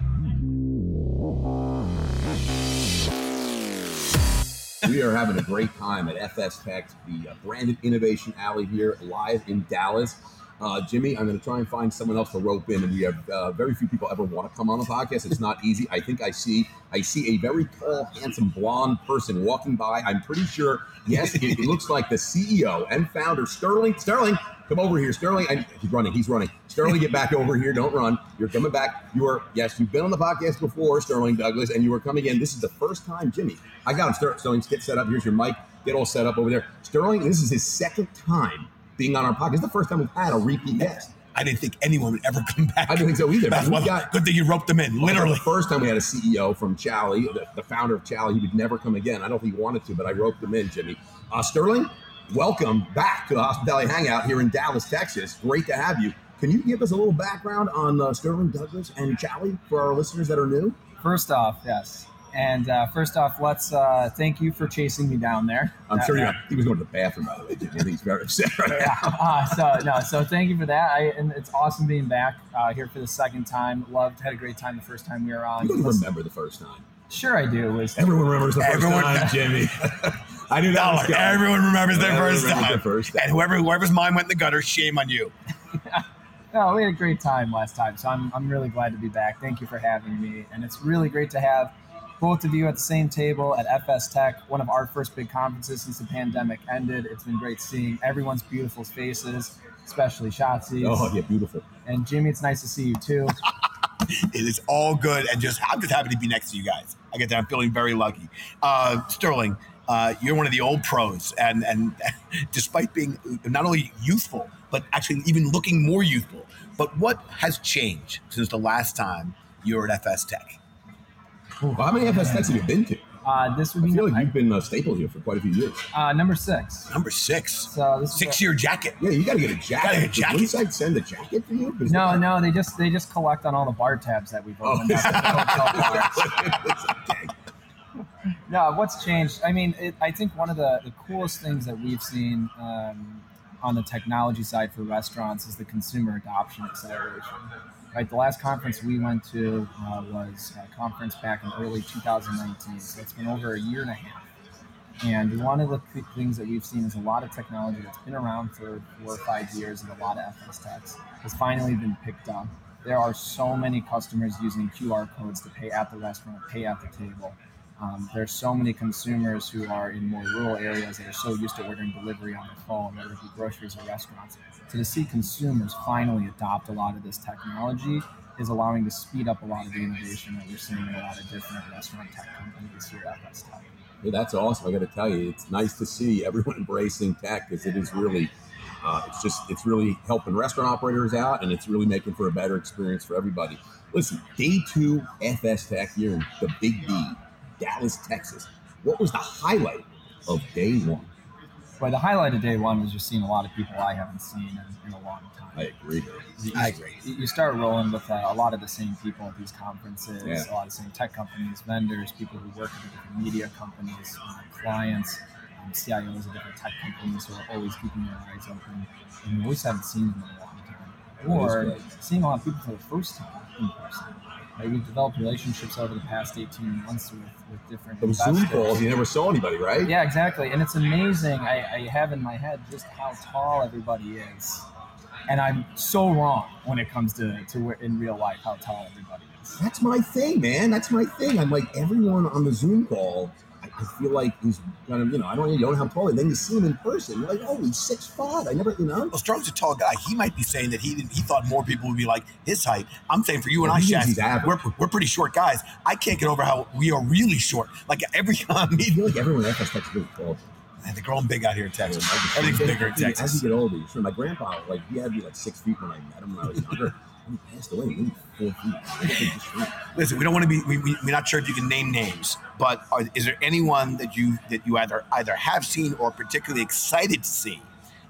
we are having a great time at FSTEC, the uh, branded innovation alley here, live in Dallas. Uh, Jimmy, I'm going to try and find someone else to rope in, and we have uh, very few people ever want to come on the podcast. It's not easy. I think I see I see a very tall, handsome, blonde person walking by. I'm pretty sure. Yes, it, looks like the CEO and founder Sterling. Sterling, come over here, Sterling. I, he's running. He's running. Sterling, get back over here. Don't run. You're coming back. You are yes. You've been on the podcast before, Sterling Douglass, and you are coming in. This is the first time, Jimmy. I got him. Sterling, get set up. Here's your mic. Get all set up over there. Sterling, this is his second time being on our podcast. This is the first time we've had a repeat guest. I didn't think anyone would ever come back. I didn't think so either. That's We one, got- good thing you roped them in. Literally. the first time we had a CEO from Chowly, the, the founder of Chowly, he would never come again. I don't think he wanted to, but I roped him in, Jimmy. Uh, Sterling, welcome back to the Hospitality Hangout here in Dallas, Texas. Great to have you. Can you give us a little background on uh, Sterling Douglass and Chowly for our listeners that are new? First off, yes, And uh, first off, let's uh, thank you for chasing me down there. I'm sure uh, you he was going to the bathroom, by the way. Jimmy. I he's very upset right yeah. Uh, so no, so thank you for that. I, and it's awesome being back uh, here for the second time. Loved, had a great time the first time we were on. You don't remember the first time. Sure, I do. It was Everyone remembers the first Everyone- time, Jimmy. I knew that No, was everyone remembers their Everyone first remembers time. their first time. And whoever whoever's mind went in the gutter, shame on you. No, we had a great time last time, so I'm, I'm really glad to be back. Thank you for having me, and it's really great to have both of you at the same table at FSTEC, one of our first big conferences since the pandemic ended. It's been great seeing everyone's beautiful faces, especially Schatzy's. Oh, yeah, beautiful. And Jimmy, it's nice to see you too. It is all good, and just I'm just happy to be next to you guys. I get that. I'm feeling very lucky. Uh, Sterling, uh, you're one of the old pros, and and despite being not only youthful, but actually even looking more youthful. But what has changed since the last time you were at FSTEC? Well, how many FSTECs have you been to? Uh, this would I be feel like you've been a staple here for quite a few years. uh, number six. Number six, So this is six a- year jacket. Yeah, you got to get a jacket. Gotta get a Did jacket. Winsight send a jacket for you? 'Cause No, they- no, they just they just collect on all the bar tabs that we've Oh, opened up at the hotel bars. okay. No, what's changed? I mean, it, I think one of the, the coolest things that we've seen um, on the technology side for restaurants is the consumer adoption acceleration. Right, the last conference we went to uh, was a conference back in early 2019, so it's been over a year and a half. And one of the th- things that we've seen is a lot of technology that's been around for four or five years and a lot of FS techs has finally been picked up. There are so many customers using QR codes to pay at the restaurant, pay at the table. Um, there's so many consumers who are in more rural areas that are so used to ordering delivery on their phone, whether it be groceries or restaurants. So to see consumers finally adopt a lot of this technology is allowing to speed up a lot of the innovation that we're seeing in a lot of different restaurant tech companies here at FSTEC. Yeah, that's awesome. I got to tell you, it's nice to see everyone embracing tech because it is really, uh, it's just, it's really helping restaurant operators out and it's really making for a better experience for everybody. Listen, day two FSTEC here in the Big D, Dallas, Texas. What was the highlight of day one? But the highlight of day one was just seeing a lot of people I haven't seen in, in a long time. I agree. You- I agree. You you start rolling with uh, a lot of the same people at these conferences, Yeah. a lot of the same tech companies, vendors, people who work at different media companies, uh, clients, um, CIOs of different tech companies who are always keeping their eyes open. And we always haven't seen them in a long time. Or seeing a lot of people for the first time in person. We've developed relationships over the past 18 months with, with different Those Zoom calls, you never saw anybody, right? Yeah, exactly. And it's amazing. I, I have in my head just how tall everybody is. And I'm so wrong when it comes to, to where, in real life how tall everybody is. That's my thing, man. That's my thing. I'm like everyone on the Zoom call. I, I feel like he's kind of, you know, I don't, you don't know how tall. he is. Then you see him in person, you're like, oh, he's six five. I never, you know. Well, Sterling's a tall guy. He might be saying that he didn't, he thought more people would be like his height. I'm saying for you and Well, I, Shaq, we're, we're pretty short guys. I can't get over how we are really short. Like every time I meeting, feel like everyone at FSTEC's really tall. Man, they're growing big out here in Texas. Like, Everything's bigger in Texas. As you get older, sure. My grandpa, like, he had to be like six feet when I met him when I was younger. And he passed away, maybe four feet. Like, he just shrunk. Listen, we don't want to be. We, we, we're not sure if you can name names, but are, is there anyone that you that you either either have seen or particularly excited to see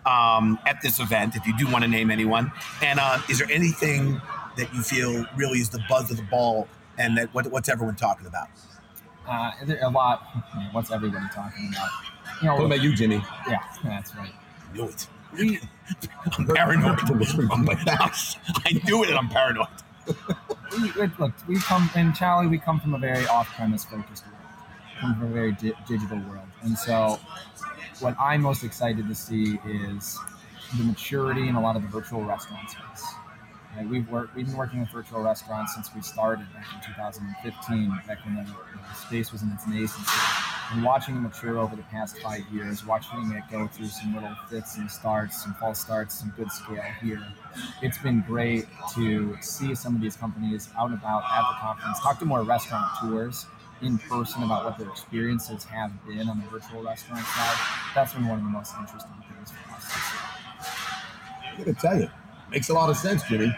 um, at this event? If you do want to name anyone, and uh, is there anything that you feel really is the buzz of the ball, and that what, what's everyone talking about? Uh, a lot. What's everybody talking about? You know, What about you, Jimmy? yeah, that's right. I knew it. We, I'm paranoid. My back. I knew it, and I'm paranoid. we, look, we come in Charlie. We come from a very off-premise focused world, come from a very di- digital world, and so what I'm most excited to see is the maturity in a lot of the virtual restaurant space. Right, we've worked, we've been working with virtual restaurants since we started back in 2015, back when the, the space was in its nascency. And watching it mature over the past five years, watching it go through some little fits and starts, some false starts, some good scale here, it's been great to see some of these companies out and about at the conference, talk to more restaurant tours in person about what their experiences have been on the virtual restaurant side. That's been one of the most interesting things for us. I gotta tell you, makes a lot of sense, Jimmy.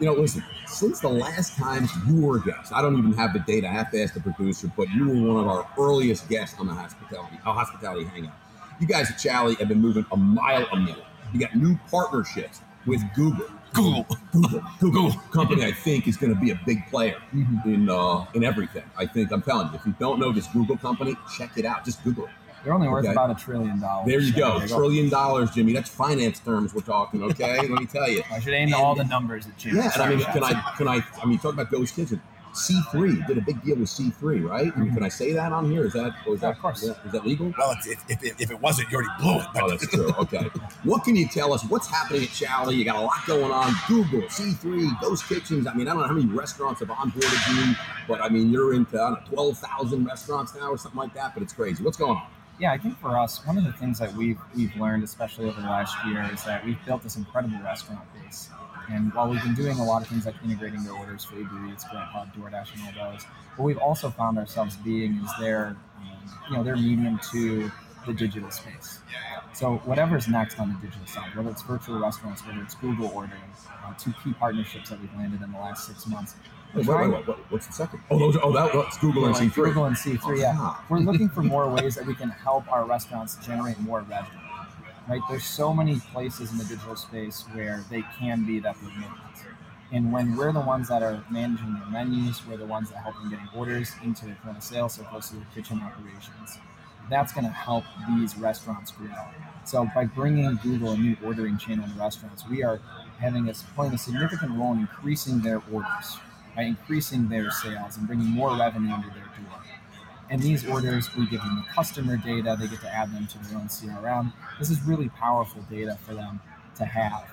You know, listen, since the last time you were a guest, I don't even have the data. I have to ask the producer, but you were one of our earliest guests on the hospitality, uh, hospitality hangout. You guys at Chowly have been moving a mile a minute. You got new partnerships with Google, Google. Google, Google company, I think, is going to be a big player Mhm. in uh, in everything. I think I'm telling you, if you don't know this Google company, check it out. Just Google it. They're only worth Okay. about a trillion dollars. There you So go, trillion dollars, Jimmy. That's finance terms we're talking. Okay, let me tell you. I should aim to all the numbers at Jimmy. Yeah, and I mean, can I can I? I mean, talk about Ghost Kitchen. C3 did a big deal with C3, right? I mean, can I say that on here? Is that or is Yeah, that of course. yeah, is that legal? Well, it's, if, if, if it wasn't, you already blew it. Oh, that's true. Okay. What can you tell us? What's happening at Chowly? You got a lot going on. Google, C3, Ghost Kitchens. I mean, I don't know how many restaurants have onboarded you, but I mean, you're into I don't know, 12,000 restaurants now or something like that, but it's crazy. What's going on? Yeah, I think for us, one of the things that we've we've learned, especially over the last year, is that we've built this incredible restaurant base. And while we've been doing a lot of things like integrating their orders for Uber Eats, Grubhub, DoorDash, and all those, what we've also found ourselves being is their, um, you know, their medium to the digital space. So whatever's next on the digital side, whether it's virtual restaurants, whether it's Google ordering, uh, two key partnerships that we've landed in the last six months. we're Wait, wait, wait, wait, What's the second? Oh, those are, oh, that, that's Google and C3. Google and C3, yeah. Ah. We're looking for more ways that we can help our restaurants generate more revenue. Right? There's so many places in the digital space where they can be that they're not. And when we're the ones that are managing their menus, we're the ones that help them getting orders into their point of sale, so close to their kitchen operations. That's going to help these restaurants grow. So by bringing Google a new ordering channel in restaurants, we are having a, playing a significant role in increasing their orders, by increasing their sales and bringing more revenue under their door. And these orders, we give them the customer data, they get to add them to their own CRM. This is really powerful data for them to have.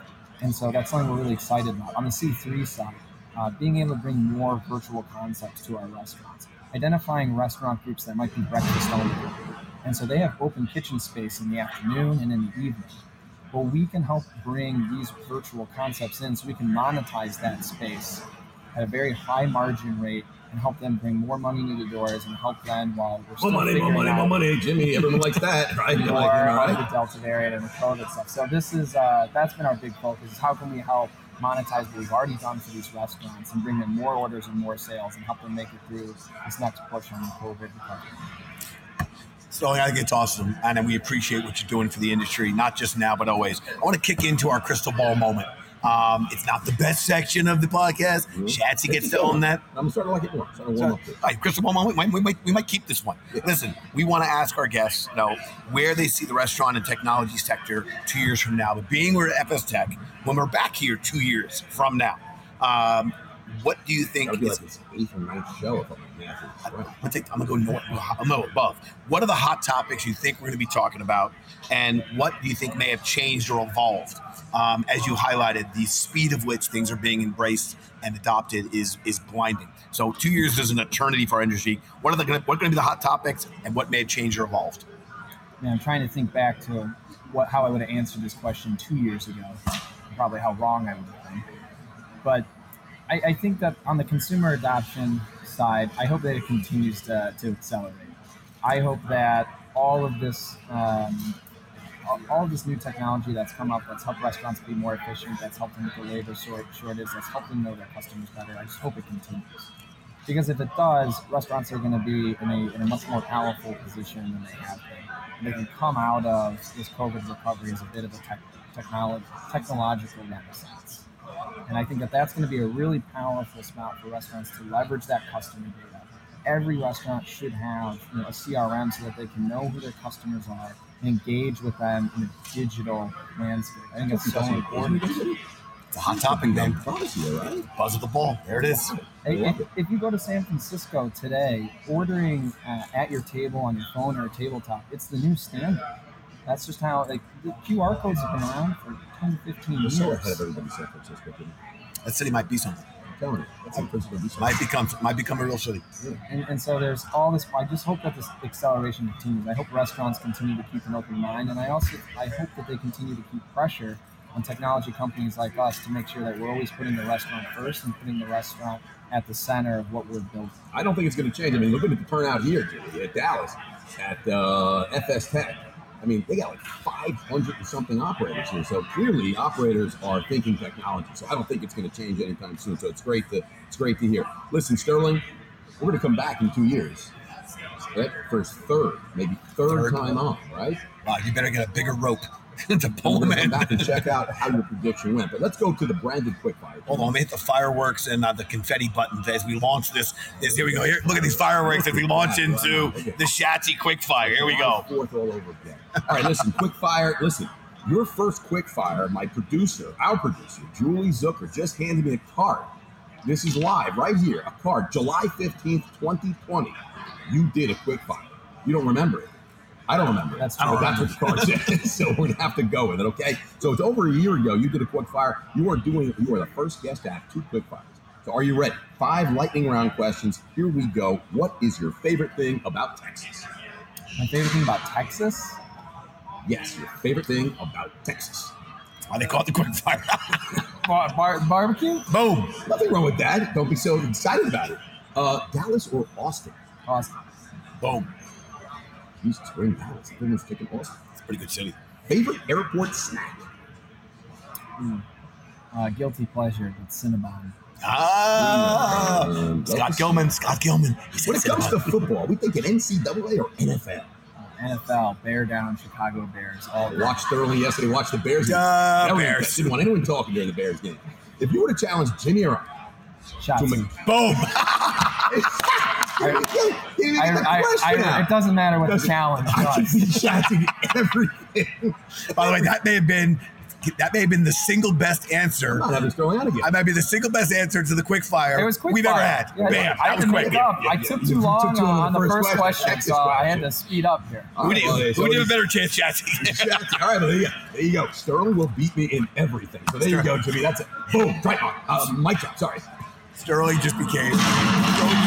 And so that's something we're really excited about. On the C3 side, uh, being able to bring more virtual concepts to our restaurants, identifying restaurant groups that might be breakfast only. And so they have open kitchen space in the afternoon and in the evening. Well, we can help bring these virtual concepts in so we can monetize that space at a very high margin rate and help them bring more money into the doors and help them while we're More still money, more money, out more money. Jimmy, everyone likes that, right? More like, you know, right? the Delta variant and the COVID stuff. So this is uh, that's been our big focus: is how can we help monetize what we've already done for these restaurants and bring them more orders and more sales and help them make it through this next portion of the COVID recovery. So I think it's awesome, and we appreciate what you're doing for the industry, not just now but always. I want to kick into our crystal ball moment. Um, it's not the best section of the podcast. Schatzy gets to own that. I'm starting to like it more. to warm up. All right, crystal ball moment. We might, we might, we might keep this one. Listen, we want to ask our guests, you know, where they see the restaurant and technology sector two years from now. But being we're at FSTEC, when we're back here two years from now, um, what do you think? That would be is- like his eighth or ninth show if I'm math is right. I'm gonna, take, I'm gonna go north, I'm gonna go above. What are the hot topics you think we're gonna be talking about, and what do you think may have changed or evolved? Um, as you highlighted, the speed of which things are being embraced and adopted is is blinding. So two years is an eternity for our industry. What are the gonna, what are going to be the hot topics, and what may have changed or evolved? Man, I'm trying to think back to what how I would have answered this question two years ago, probably how wrong I would have been. But I, I think that on the consumer adoption side, I hope that it continues to, to accelerate. I hope that all of this um, all- of this new technology that's come up that's helped restaurants be more efficient, that's helped them with the labor short, shortage, that's helped them know their customers better. I just hope it continues. Because if it does, restaurants are going to be in a, in a much more powerful position than they have been. And they can come out of this COVID recovery as a bit of a tech, technological renaissance. And I think that that's going to be a really powerful spot for restaurants to leverage that customer data. Every restaurant should have you know, a CRM so that they can know who their customers are and engage with them in a digital landscape. I think it's so important. It's a hot topic, man. Buzz of the ball. There it is. If, if you go to San Francisco today, ordering uh, at your table on your phone or a tabletop, it's the new standard. That's just how like the QR codes have been around for 10, 15 We're years. so ahead of everybody in San Francisco. Jimmy. That city might be something. I'm telling you, that's San Francisco. be something. Might become might become a real city. And, and so there's all this. I just hope that this acceleration continues. I hope restaurants continue to keep an open mind, and I also I hope that they continue to keep pressure on technology companies like us to make sure that we're always putting the restaurant first and putting the restaurant at the center of what we're building. I don't think it's going to change. I mean, look at the turnout here, Jimmy, at Dallas, at uh, FSTEC. I mean, they got like 500 and something operators here. So clearly, operators are thinking technology. So I don't think it's going to change anytime soon. So it's great to it's great to hear. Listen, Sterling, we're going to come back in two years. Right? For his third, maybe third, Third. time on, right? Wow, you better get a bigger rope. To And pull we're come back and check out how your prediction went. But let's go to the branded quickfire. Hold on, let me hit the fireworks and uh, the confetti buttons as we launch this. this here we go. Here, look at these fireworks as we launch into the Schatzy Quickfire. Here we go. Fourth all over again. All right, listen, quickfire. Listen, your first quickfire. my producer, our producer, Julie Zucker, just handed me a card. This is live right here. A card, July 15th, 2020. You did a quickfire. You don't remember it. I don't remember it. That's but true. that's what the card says. so we're gonna have to go with it, okay? So it's over a year ago. You did a quick fire. You are doing. You are the first guest to have two quick fires. So are you ready? Five lightning round questions. Here we go. What is your favorite thing about Texas? My favorite thing about Texas. Yes, your favorite thing about Texas. Why they call it the Quickfire? Bar- bar- barbecue? Boom. Nothing wrong with that. Don't be so excited about it. Uh, Dallas or Austin? Austin. Boom. Used to in Dallas. Everyone's taking Austin. It's a pretty good city. Favorite airport snack? Uh, guilty pleasure, but Cinnabon. Ah. Um, Scott Gilman. Scott Gilman. When it comes to football, we thinking NCAA or NFL? Uh, NFL, Bear Down, Chicago Bears. All I watched thoroughly yesterday. Watched the Bears. game. Yeah, That was- Bears. Didn't want anyone talking during the Bears game. If you were to challenge Jimmy or Schatz. to Mc- Boom. He didn't get- he didn't I, I, I, it doesn't matter what the Doesn't- challenge I could was. be chatting everything. By the way, that may have been that may have been the single best answer. I'm not having out again. I might be the single best answer to the Quickfire It was quick we've fire. ever had. Yeah, Bam. I That had was quick. make it up. Yeah, I took yeah. too long took too long on the first question, Texas so I had to speed up here. All Who right, did, well, who so did a better chance, Schatzy? Schatzy. All right, well, there you go. There you go. Sterling will beat me in everything. So there you go, Jimmy. That's it. Boom. Right on. Uh, mic drop. Sorry. Sterling just became, Sterling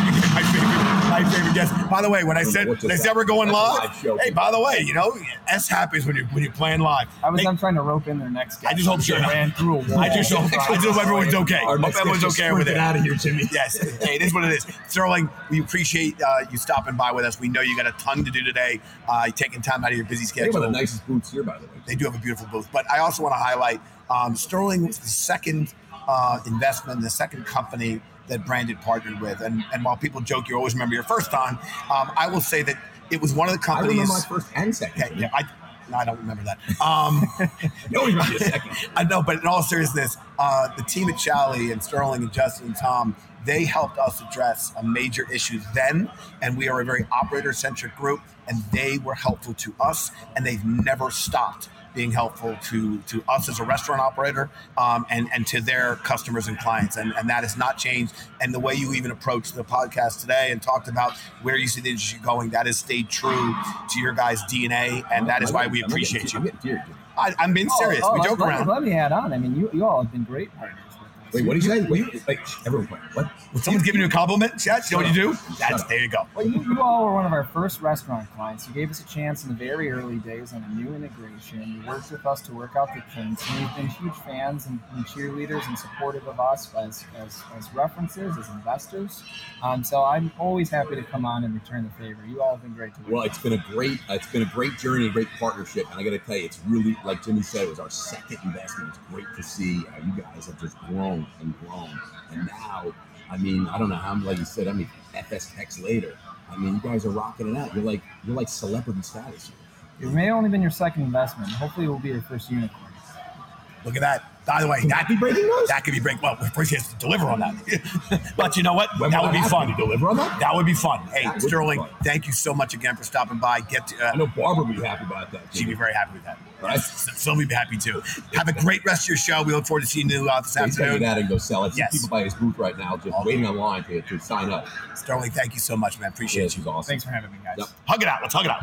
my favorite guest. By the way, when I said what just when I said we're going live, That's a live show. hey, by the way, you know, S happens when you're when you're playing live. I was Hey, I'm trying to rope in their next guy. I just hope so. ran through a wall. I just hope I just hope everyone's okay. Our Hope everyone's okay with it. sprinting out of here, Jimmy. Yes, hey, it is what it is. Sterling, we appreciate uh, you stopping by with us. We know you got a ton to do today. Uh, taking time out of your busy schedule. They have one schedule. of the nicest boots here, by the way. They do have a beautiful booth. But I also want to highlight um, Sterling was the second uh, investment, the second company that Branded partnered with. And, and while people joke, you always remember your first time, um, I will say that it was one of the companies. I remember my first and second. Okay, yeah, I, no, I don't remember that. Um, You always remember second. I know, but in all seriousness, uh, the team at Chowly and Sterling and Justin and Tom, they helped us address a major issue then, and we are a very operator-centric group, and they were helpful to us, and they've never stopped being helpful to to us as a restaurant operator um, and and to their customers and clients, and and that has not changed. And the way you even approached the podcast today and talked about where you see the industry going, that has stayed true to your guys' DNA, and that is why we appreciate you. getting teary, Jimmy. I, I'm being serious. Oh, oh, we joke let, around. Let me add on. I mean, you, you all have been great partners with us. Wait, what did you say? Wait, wait, everyone, wait, what? When someone's giving you a compliment, Chat, you know what you do? That's there you go. Well, you, you all were one of our first restaurant clients. You gave us a chance in the very early days on a new integration. You worked with us to work out the kinks. And you've been huge fans and, and cheerleaders and supportive of us as, as, as references, as investors. Um, so I'm always happy to come on and return the favor. You all have been great to work Well, with. it's been a great, uh, it's been a great journey, a great partnership, and I got to tell you, it's really like Jimmy said, it was our second investment. It's great to see how you guys have just grown and grown, and now, I mean, I don't know how, like you said, I mean, FSTECs later, I mean, you guys are rocking it out. You're like, you're like celebrity status. It may have only been your second investment. Hopefully, it will be your first unicorn. Look at that. By the way, Can that that be breaking news? that could be break. Well, first he has to deliver on that. but you know what? When that would be fun. You deliver on that? That would be fun. Hey, That Sterling, fun. thank you so much again for stopping by. Get to, I uh, know Barbara will be happy about that. she'd be very happy with that. Right. So we'd be happy to. Have a great rest of your show. We look forward to seeing you uh, this So he's going to afternoon. that and go sell it. Yes. people by his booth right now, just Okay. waiting online to, to sign up. Sterling, thank you so much, man. Appreciate Yes, you. he's awesome. Thanks for having me, guys. Yep. Hug it out. Let's hug it out.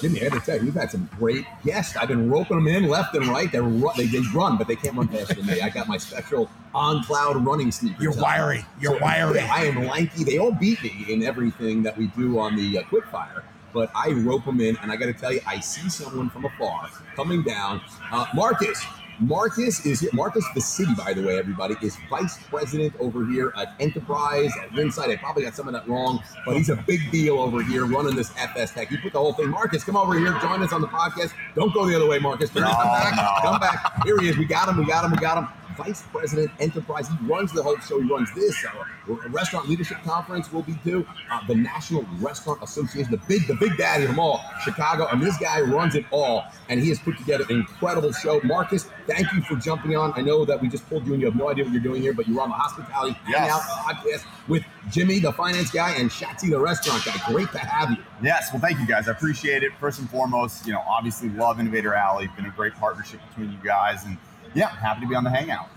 Jimmy, I got to tell you, we've had some great guests. I've been roping them in left and right. They're ru- they, they run, but they can't run faster than me. I got my special on cloud running sneakers. You're wiry. You're So, wiry. I am lanky. They all beat me in everything that we do on the uh, quickfire. But I rope them in, and I got to tell you, I see someone from afar coming down. Uh, Marcus. Marcus is here. Marcus the city, by the way, everybody, is vice president over here at Enterprise at Winsight. I probably got some of that wrong, but he's a big deal over here running this FSTEC. He put the whole thing. Marcus, come over here, join us on the podcast. Don't go the other way, Marcus. No, come back. no. Come back. Here he is. We got him. We got him. We got him. Vice president enterprise. He runs the whole show. He runs this uh, restaurant leadership conference. Will be too. Uh, the National Restaurant Association, the big, the big daddy of them all, Chicago. And this guy runs it all, and he has put together an incredible show. Marcus, thank you for jumping on. I know that we just pulled you, and you have no idea what you're doing here, but you're on the hospitality Yes. hangout podcast with Jimmy, the finance guy, and Schatzy, the restaurant guy. Great to have you. Yes, well, thank you guys. I appreciate it. First and foremost, you know, obviously love Innovator Alley. Been a great partnership between you guys, and yeah, happy to be on the Hangout.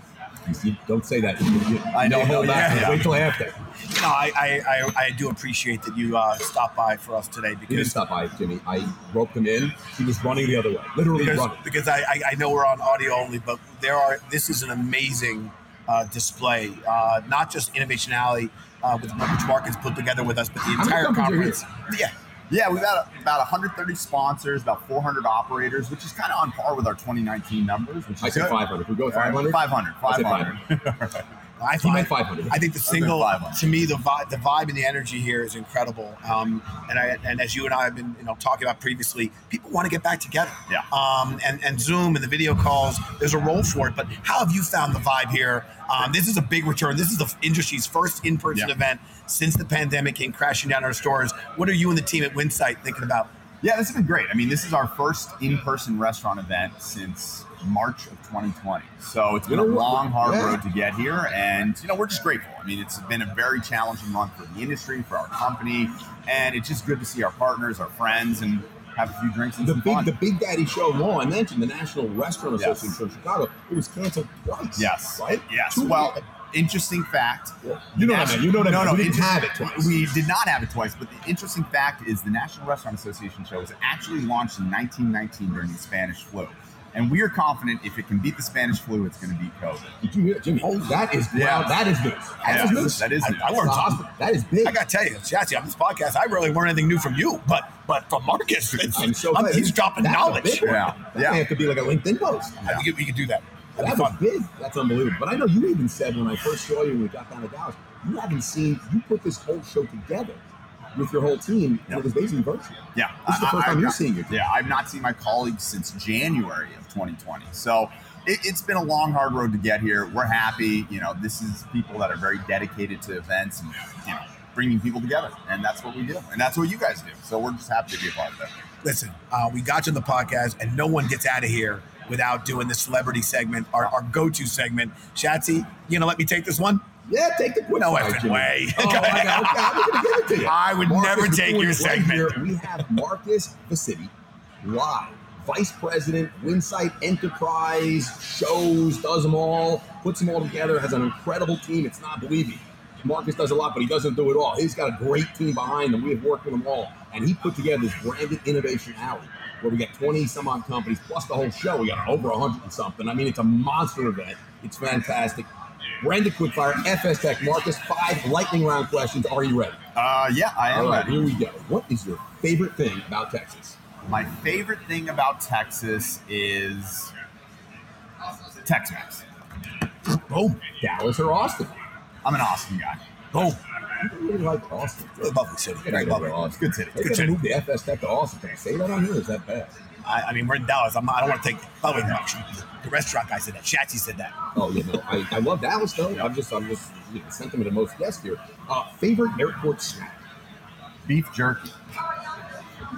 You see, don't say that. You- you- I know, you held back. yeah. Wait till after. No, I, I, I, I do appreciate that you uh, stopped by for us today He didn't stop by, Jimmy. I roped him in. He was running the other way, literally because, running. because I, I, I know we're on audio only, but there are this is an amazing uh, display. Uh, not just Innovation Alley, uh, with which Mark has put together with us, but the entire conference. Yeah, Yeah, we've got about 130 sponsors, about 400 operators, which is kind of on par with our 2019 numbers. Which is I said good. 500. Can we go with All right, 500? 500. 500. I He meant find 500. I think the single to me the vibe, the vibe and the energy here is incredible. Um, and I and as you and I have been you know talking about previously, people want to get back together. Yeah. Um, and and Zoom and the video calls, there's a role for it. But how have you found the vibe here? Um, this is a big return. This is the industry's first in-person Yeah. event since the pandemic came crashing down our stores. What are you and the team at Winsight thinking about? Yeah, this has been great. I mean, this is our first in-person restaurant event since March of 2020. So it's been a You know what? long, hard Yeah. road to get here, and you know we're just grateful. I mean, it's been a very challenging month for the industry, for our company, and it's just good to see our partners, our friends, and have a few drinks and The big, fun. the Big Daddy Show law I mentioned, the National Restaurant Yes. Association of Chicago, it was canceled twice. yes, Right? Yes. Two well, years. interesting fact. You know what I mean. You know what I no, mean. No, we didn't have it twice. We did not have it twice, but the interesting fact is the National Restaurant Association show was actually launched in 1919 during the Spanish flu. And we are confident if it can beat the Spanish flu, it's going to beat COVID. Did you hear it, Jimmy? Oh, that is Yeah. wow, that is news. That Yeah, is news. that is I- news. I learned Stop. something. That is big. I got to tell you, Schatzy, on this podcast, I really learned anything new from you, but but from Marcus, I'm so I'm- he's dropping That's knowledge. big. Yeah. That Yeah. have to be like a LinkedIn post. We, could, we could do that. That'd That was fun. big. That's unbelievable. But I know you even said when I first saw you when we got down to Dallas, you haven't seen you put this whole show together with your whole team, and it was basically virtual. Yeah. This is the first I- time I've you're not- seeing your team. Yeah, I've not seen my colleagues since January of 2020. So it, it's been a long, hard road to get here. We're happy. You know, this is people that are very dedicated to events and, you know, bringing people together. And that's what we do. And that's what you guys do. So we're just happy to be a part of it. Listen, uh, we got you on the podcast, and no one gets out of here without doing the celebrity segment, our, our go-to segment. Schatzy, you gonna let me take this one? Yeah, take the quick No effing Jimmy. way. Oh, I okay, I'm going to give it to you. I would never take your right segment. we have Marcus Viscidi, live, vice president, Winsight Enterprise, shows, does them all, puts them all together, has an incredible team. It's not believing. Marcus does a lot, but he doesn't do it all. He's got a great team behind him. We have worked with them all, and he put together this branded innovation alley where we got 20 some odd companies plus the whole show. We got over 100 and something. I mean, it's a monster event. It's fantastic. Branded Quickfire, FSTEC, Marcus, five lightning round questions. Are you ready? Uh, yeah, I am All right, ready. here we go. What is your favorite thing about Texas? My favorite thing about Texas is Tex-Mex. Boom, Dallas or Austin? I'm an Austin guy. boom. Really like Austin. Lovely city. Go lovely. Austin. Good city. Good city. move the FSTEC to Austin. Can I say that on here? Is that bad? I, I mean, we're in Dallas. I'm I don't want to take. By the way, the restaurant guy said that. Schatzy said that. Oh, you know, I, I love Dallas though. I'm just, I'm just you know, sentiment of most guests here. Uh, favorite airport snack? Beef jerky.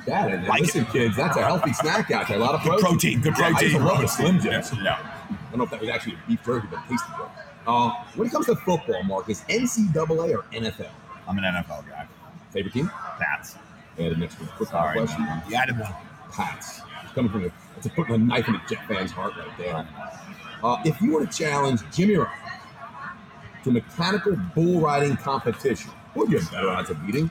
That and Like listen, kids, that's a healthy snack out there. A lot of Good protein. protein. Good Yeah, I used to protein. love a Slim Jims. Yeah. I don't know if that was actually a beef jerky, but it tasted good. Uh, when it comes to football, Marcus, NCAA or NFL? I'm an NFL guy. Favorite team? Pats. Yeah, the next one. Quick Sorry. question. You added one. Pats. It's coming from the, it's putting a knife in a Jet fan's heart right there. Uh, if you were to challenge Jimmy Ryan to mechanical bull riding competition, who would you have better odds of beating?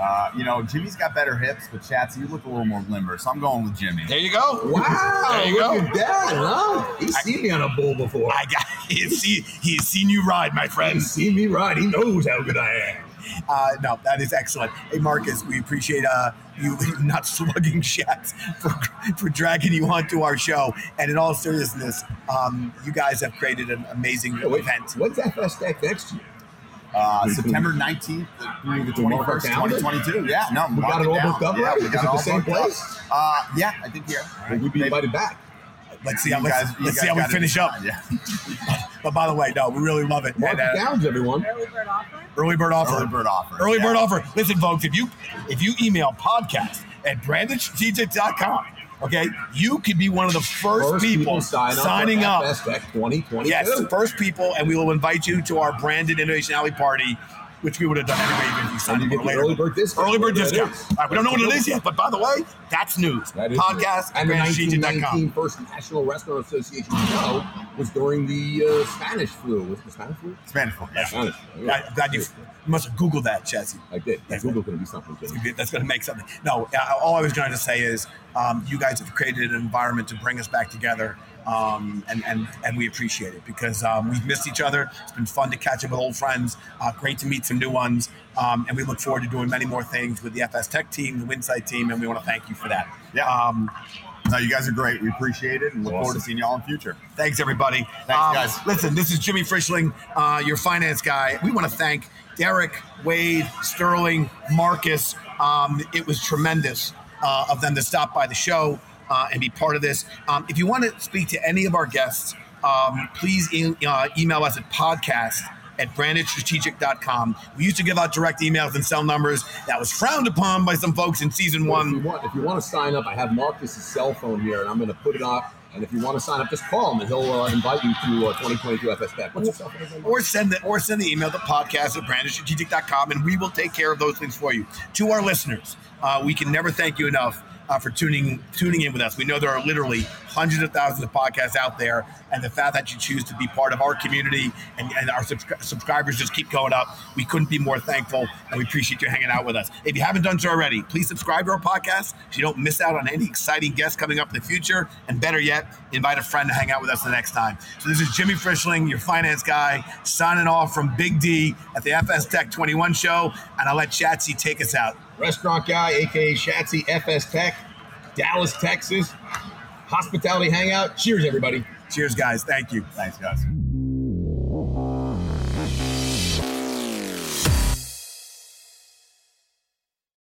Uh, you know, Jimmy's got better hips, but Schatzy, you look a little more limber, so I'm going with Jimmy. There you go. Wow, There you look go. at that, huh? He's seen me on a bull before. I got. He's seen, he's seen you ride, my friend. He's seen me ride. He knows how good I am. Uh, no, that is excellent. Hey, Marcus, we appreciate uh, you not slugging shots for, for dragging you onto our show. And in all seriousness, um, you guys have created an amazing Yeah, wait, event. When's FSTEC next year? Uh, September 19th through the We mark our 21st, calendar? 2022. Yeah, no, We got mark it all down. booked up Yeah, already? we Is got it the same place? Uh, yeah, I think here. Will we be invited back? let's see how You let's, guys- let's see how we finish up. Yeah. But by the way, no, we really love it. Mark And, the uh, calendars, everyone. Early bird offer? early bird offer. Early bird offer. Early Yeah. bird offer. Listen, folks, if you if you email podcast at brandedstrategic.com, okay, you could be one of the first, First people, sign up signing for up. FSTEC 2022. Yes, first people, and we will invite you to our branded Innovation Alley party, which we would have done anyway even if you signed And you get the later. early bird discount. Early bird discount. All right, we don't know what it is yet, but by the way, that's news. That is Podcast at and the brandedstrategic.com. 1919 First National Restaurant Association show was during the uh, Spanish flu. Was it the Spanish flu? Spanish flu. Yeah. Spanish. flu, I- glad you, you must have Googled that, Chelsea. I did. That's Google going to do something. That's going to make something. No, uh, all I was going to say is um, you guys have created an environment to bring us back together. Um, and, and and we appreciate it because um, we've missed each other. It's been fun to catch up with old friends. Uh, great to meet some new ones, um, and we look forward to doing many more things with the FSTEC team, the Winsight team, and we want to thank you for that. Yeah. Um, No, you guys are great. We appreciate it and look forward to seeing you all in the future. Thanks, everybody. Thanks, Um, guys. Listen, this is Jimmy Frischling, uh, your finance guy. We want to thank Derek, Wade, Sterling, Marcus. Um, it was tremendous uh, of them to stop by the show uh, and be part of this. Um, if you want to speak to any of our guests, um, please e- uh, email us at podcast at brandedstrategic.com. We used to give out direct emails and cell numbers. That was frowned upon by some folks in season If you one. want, if you want to sign up, I have Marcus's cell phone here, and I'm going to put it up. And if you want to sign up, just call him, and he'll uh, invite you to uh, 2022 FSTEC. What's your cell phone? or send the or send the email to podcast at brandedstrategic.com and we will take care of those things for you. To our listeners, uh, we can never thank you enough uh, for tuning tuning in with us. We know there are literally hundreds of thousands of podcasts out there, and the fact that you choose to be part of our community and, and our subscri- subscribers just keep going up. We couldn't be more thankful, and we appreciate you hanging out with us. If you haven't done so already, please subscribe to our podcast so you don't miss out on any exciting guests coming up in the future. And better yet, invite a friend to hang out with us the next time. So this is Jimmy Frischling, your finance guy, signing off from Big D at the FSTEC 21 show, and I'll let Schatzy take us out. Restaurant guy, aka Schatzy, FS Tech, Dallas, Texas, hospitality hangout. Cheers, everybody. Cheers, guys. Thank you. Thanks, guys.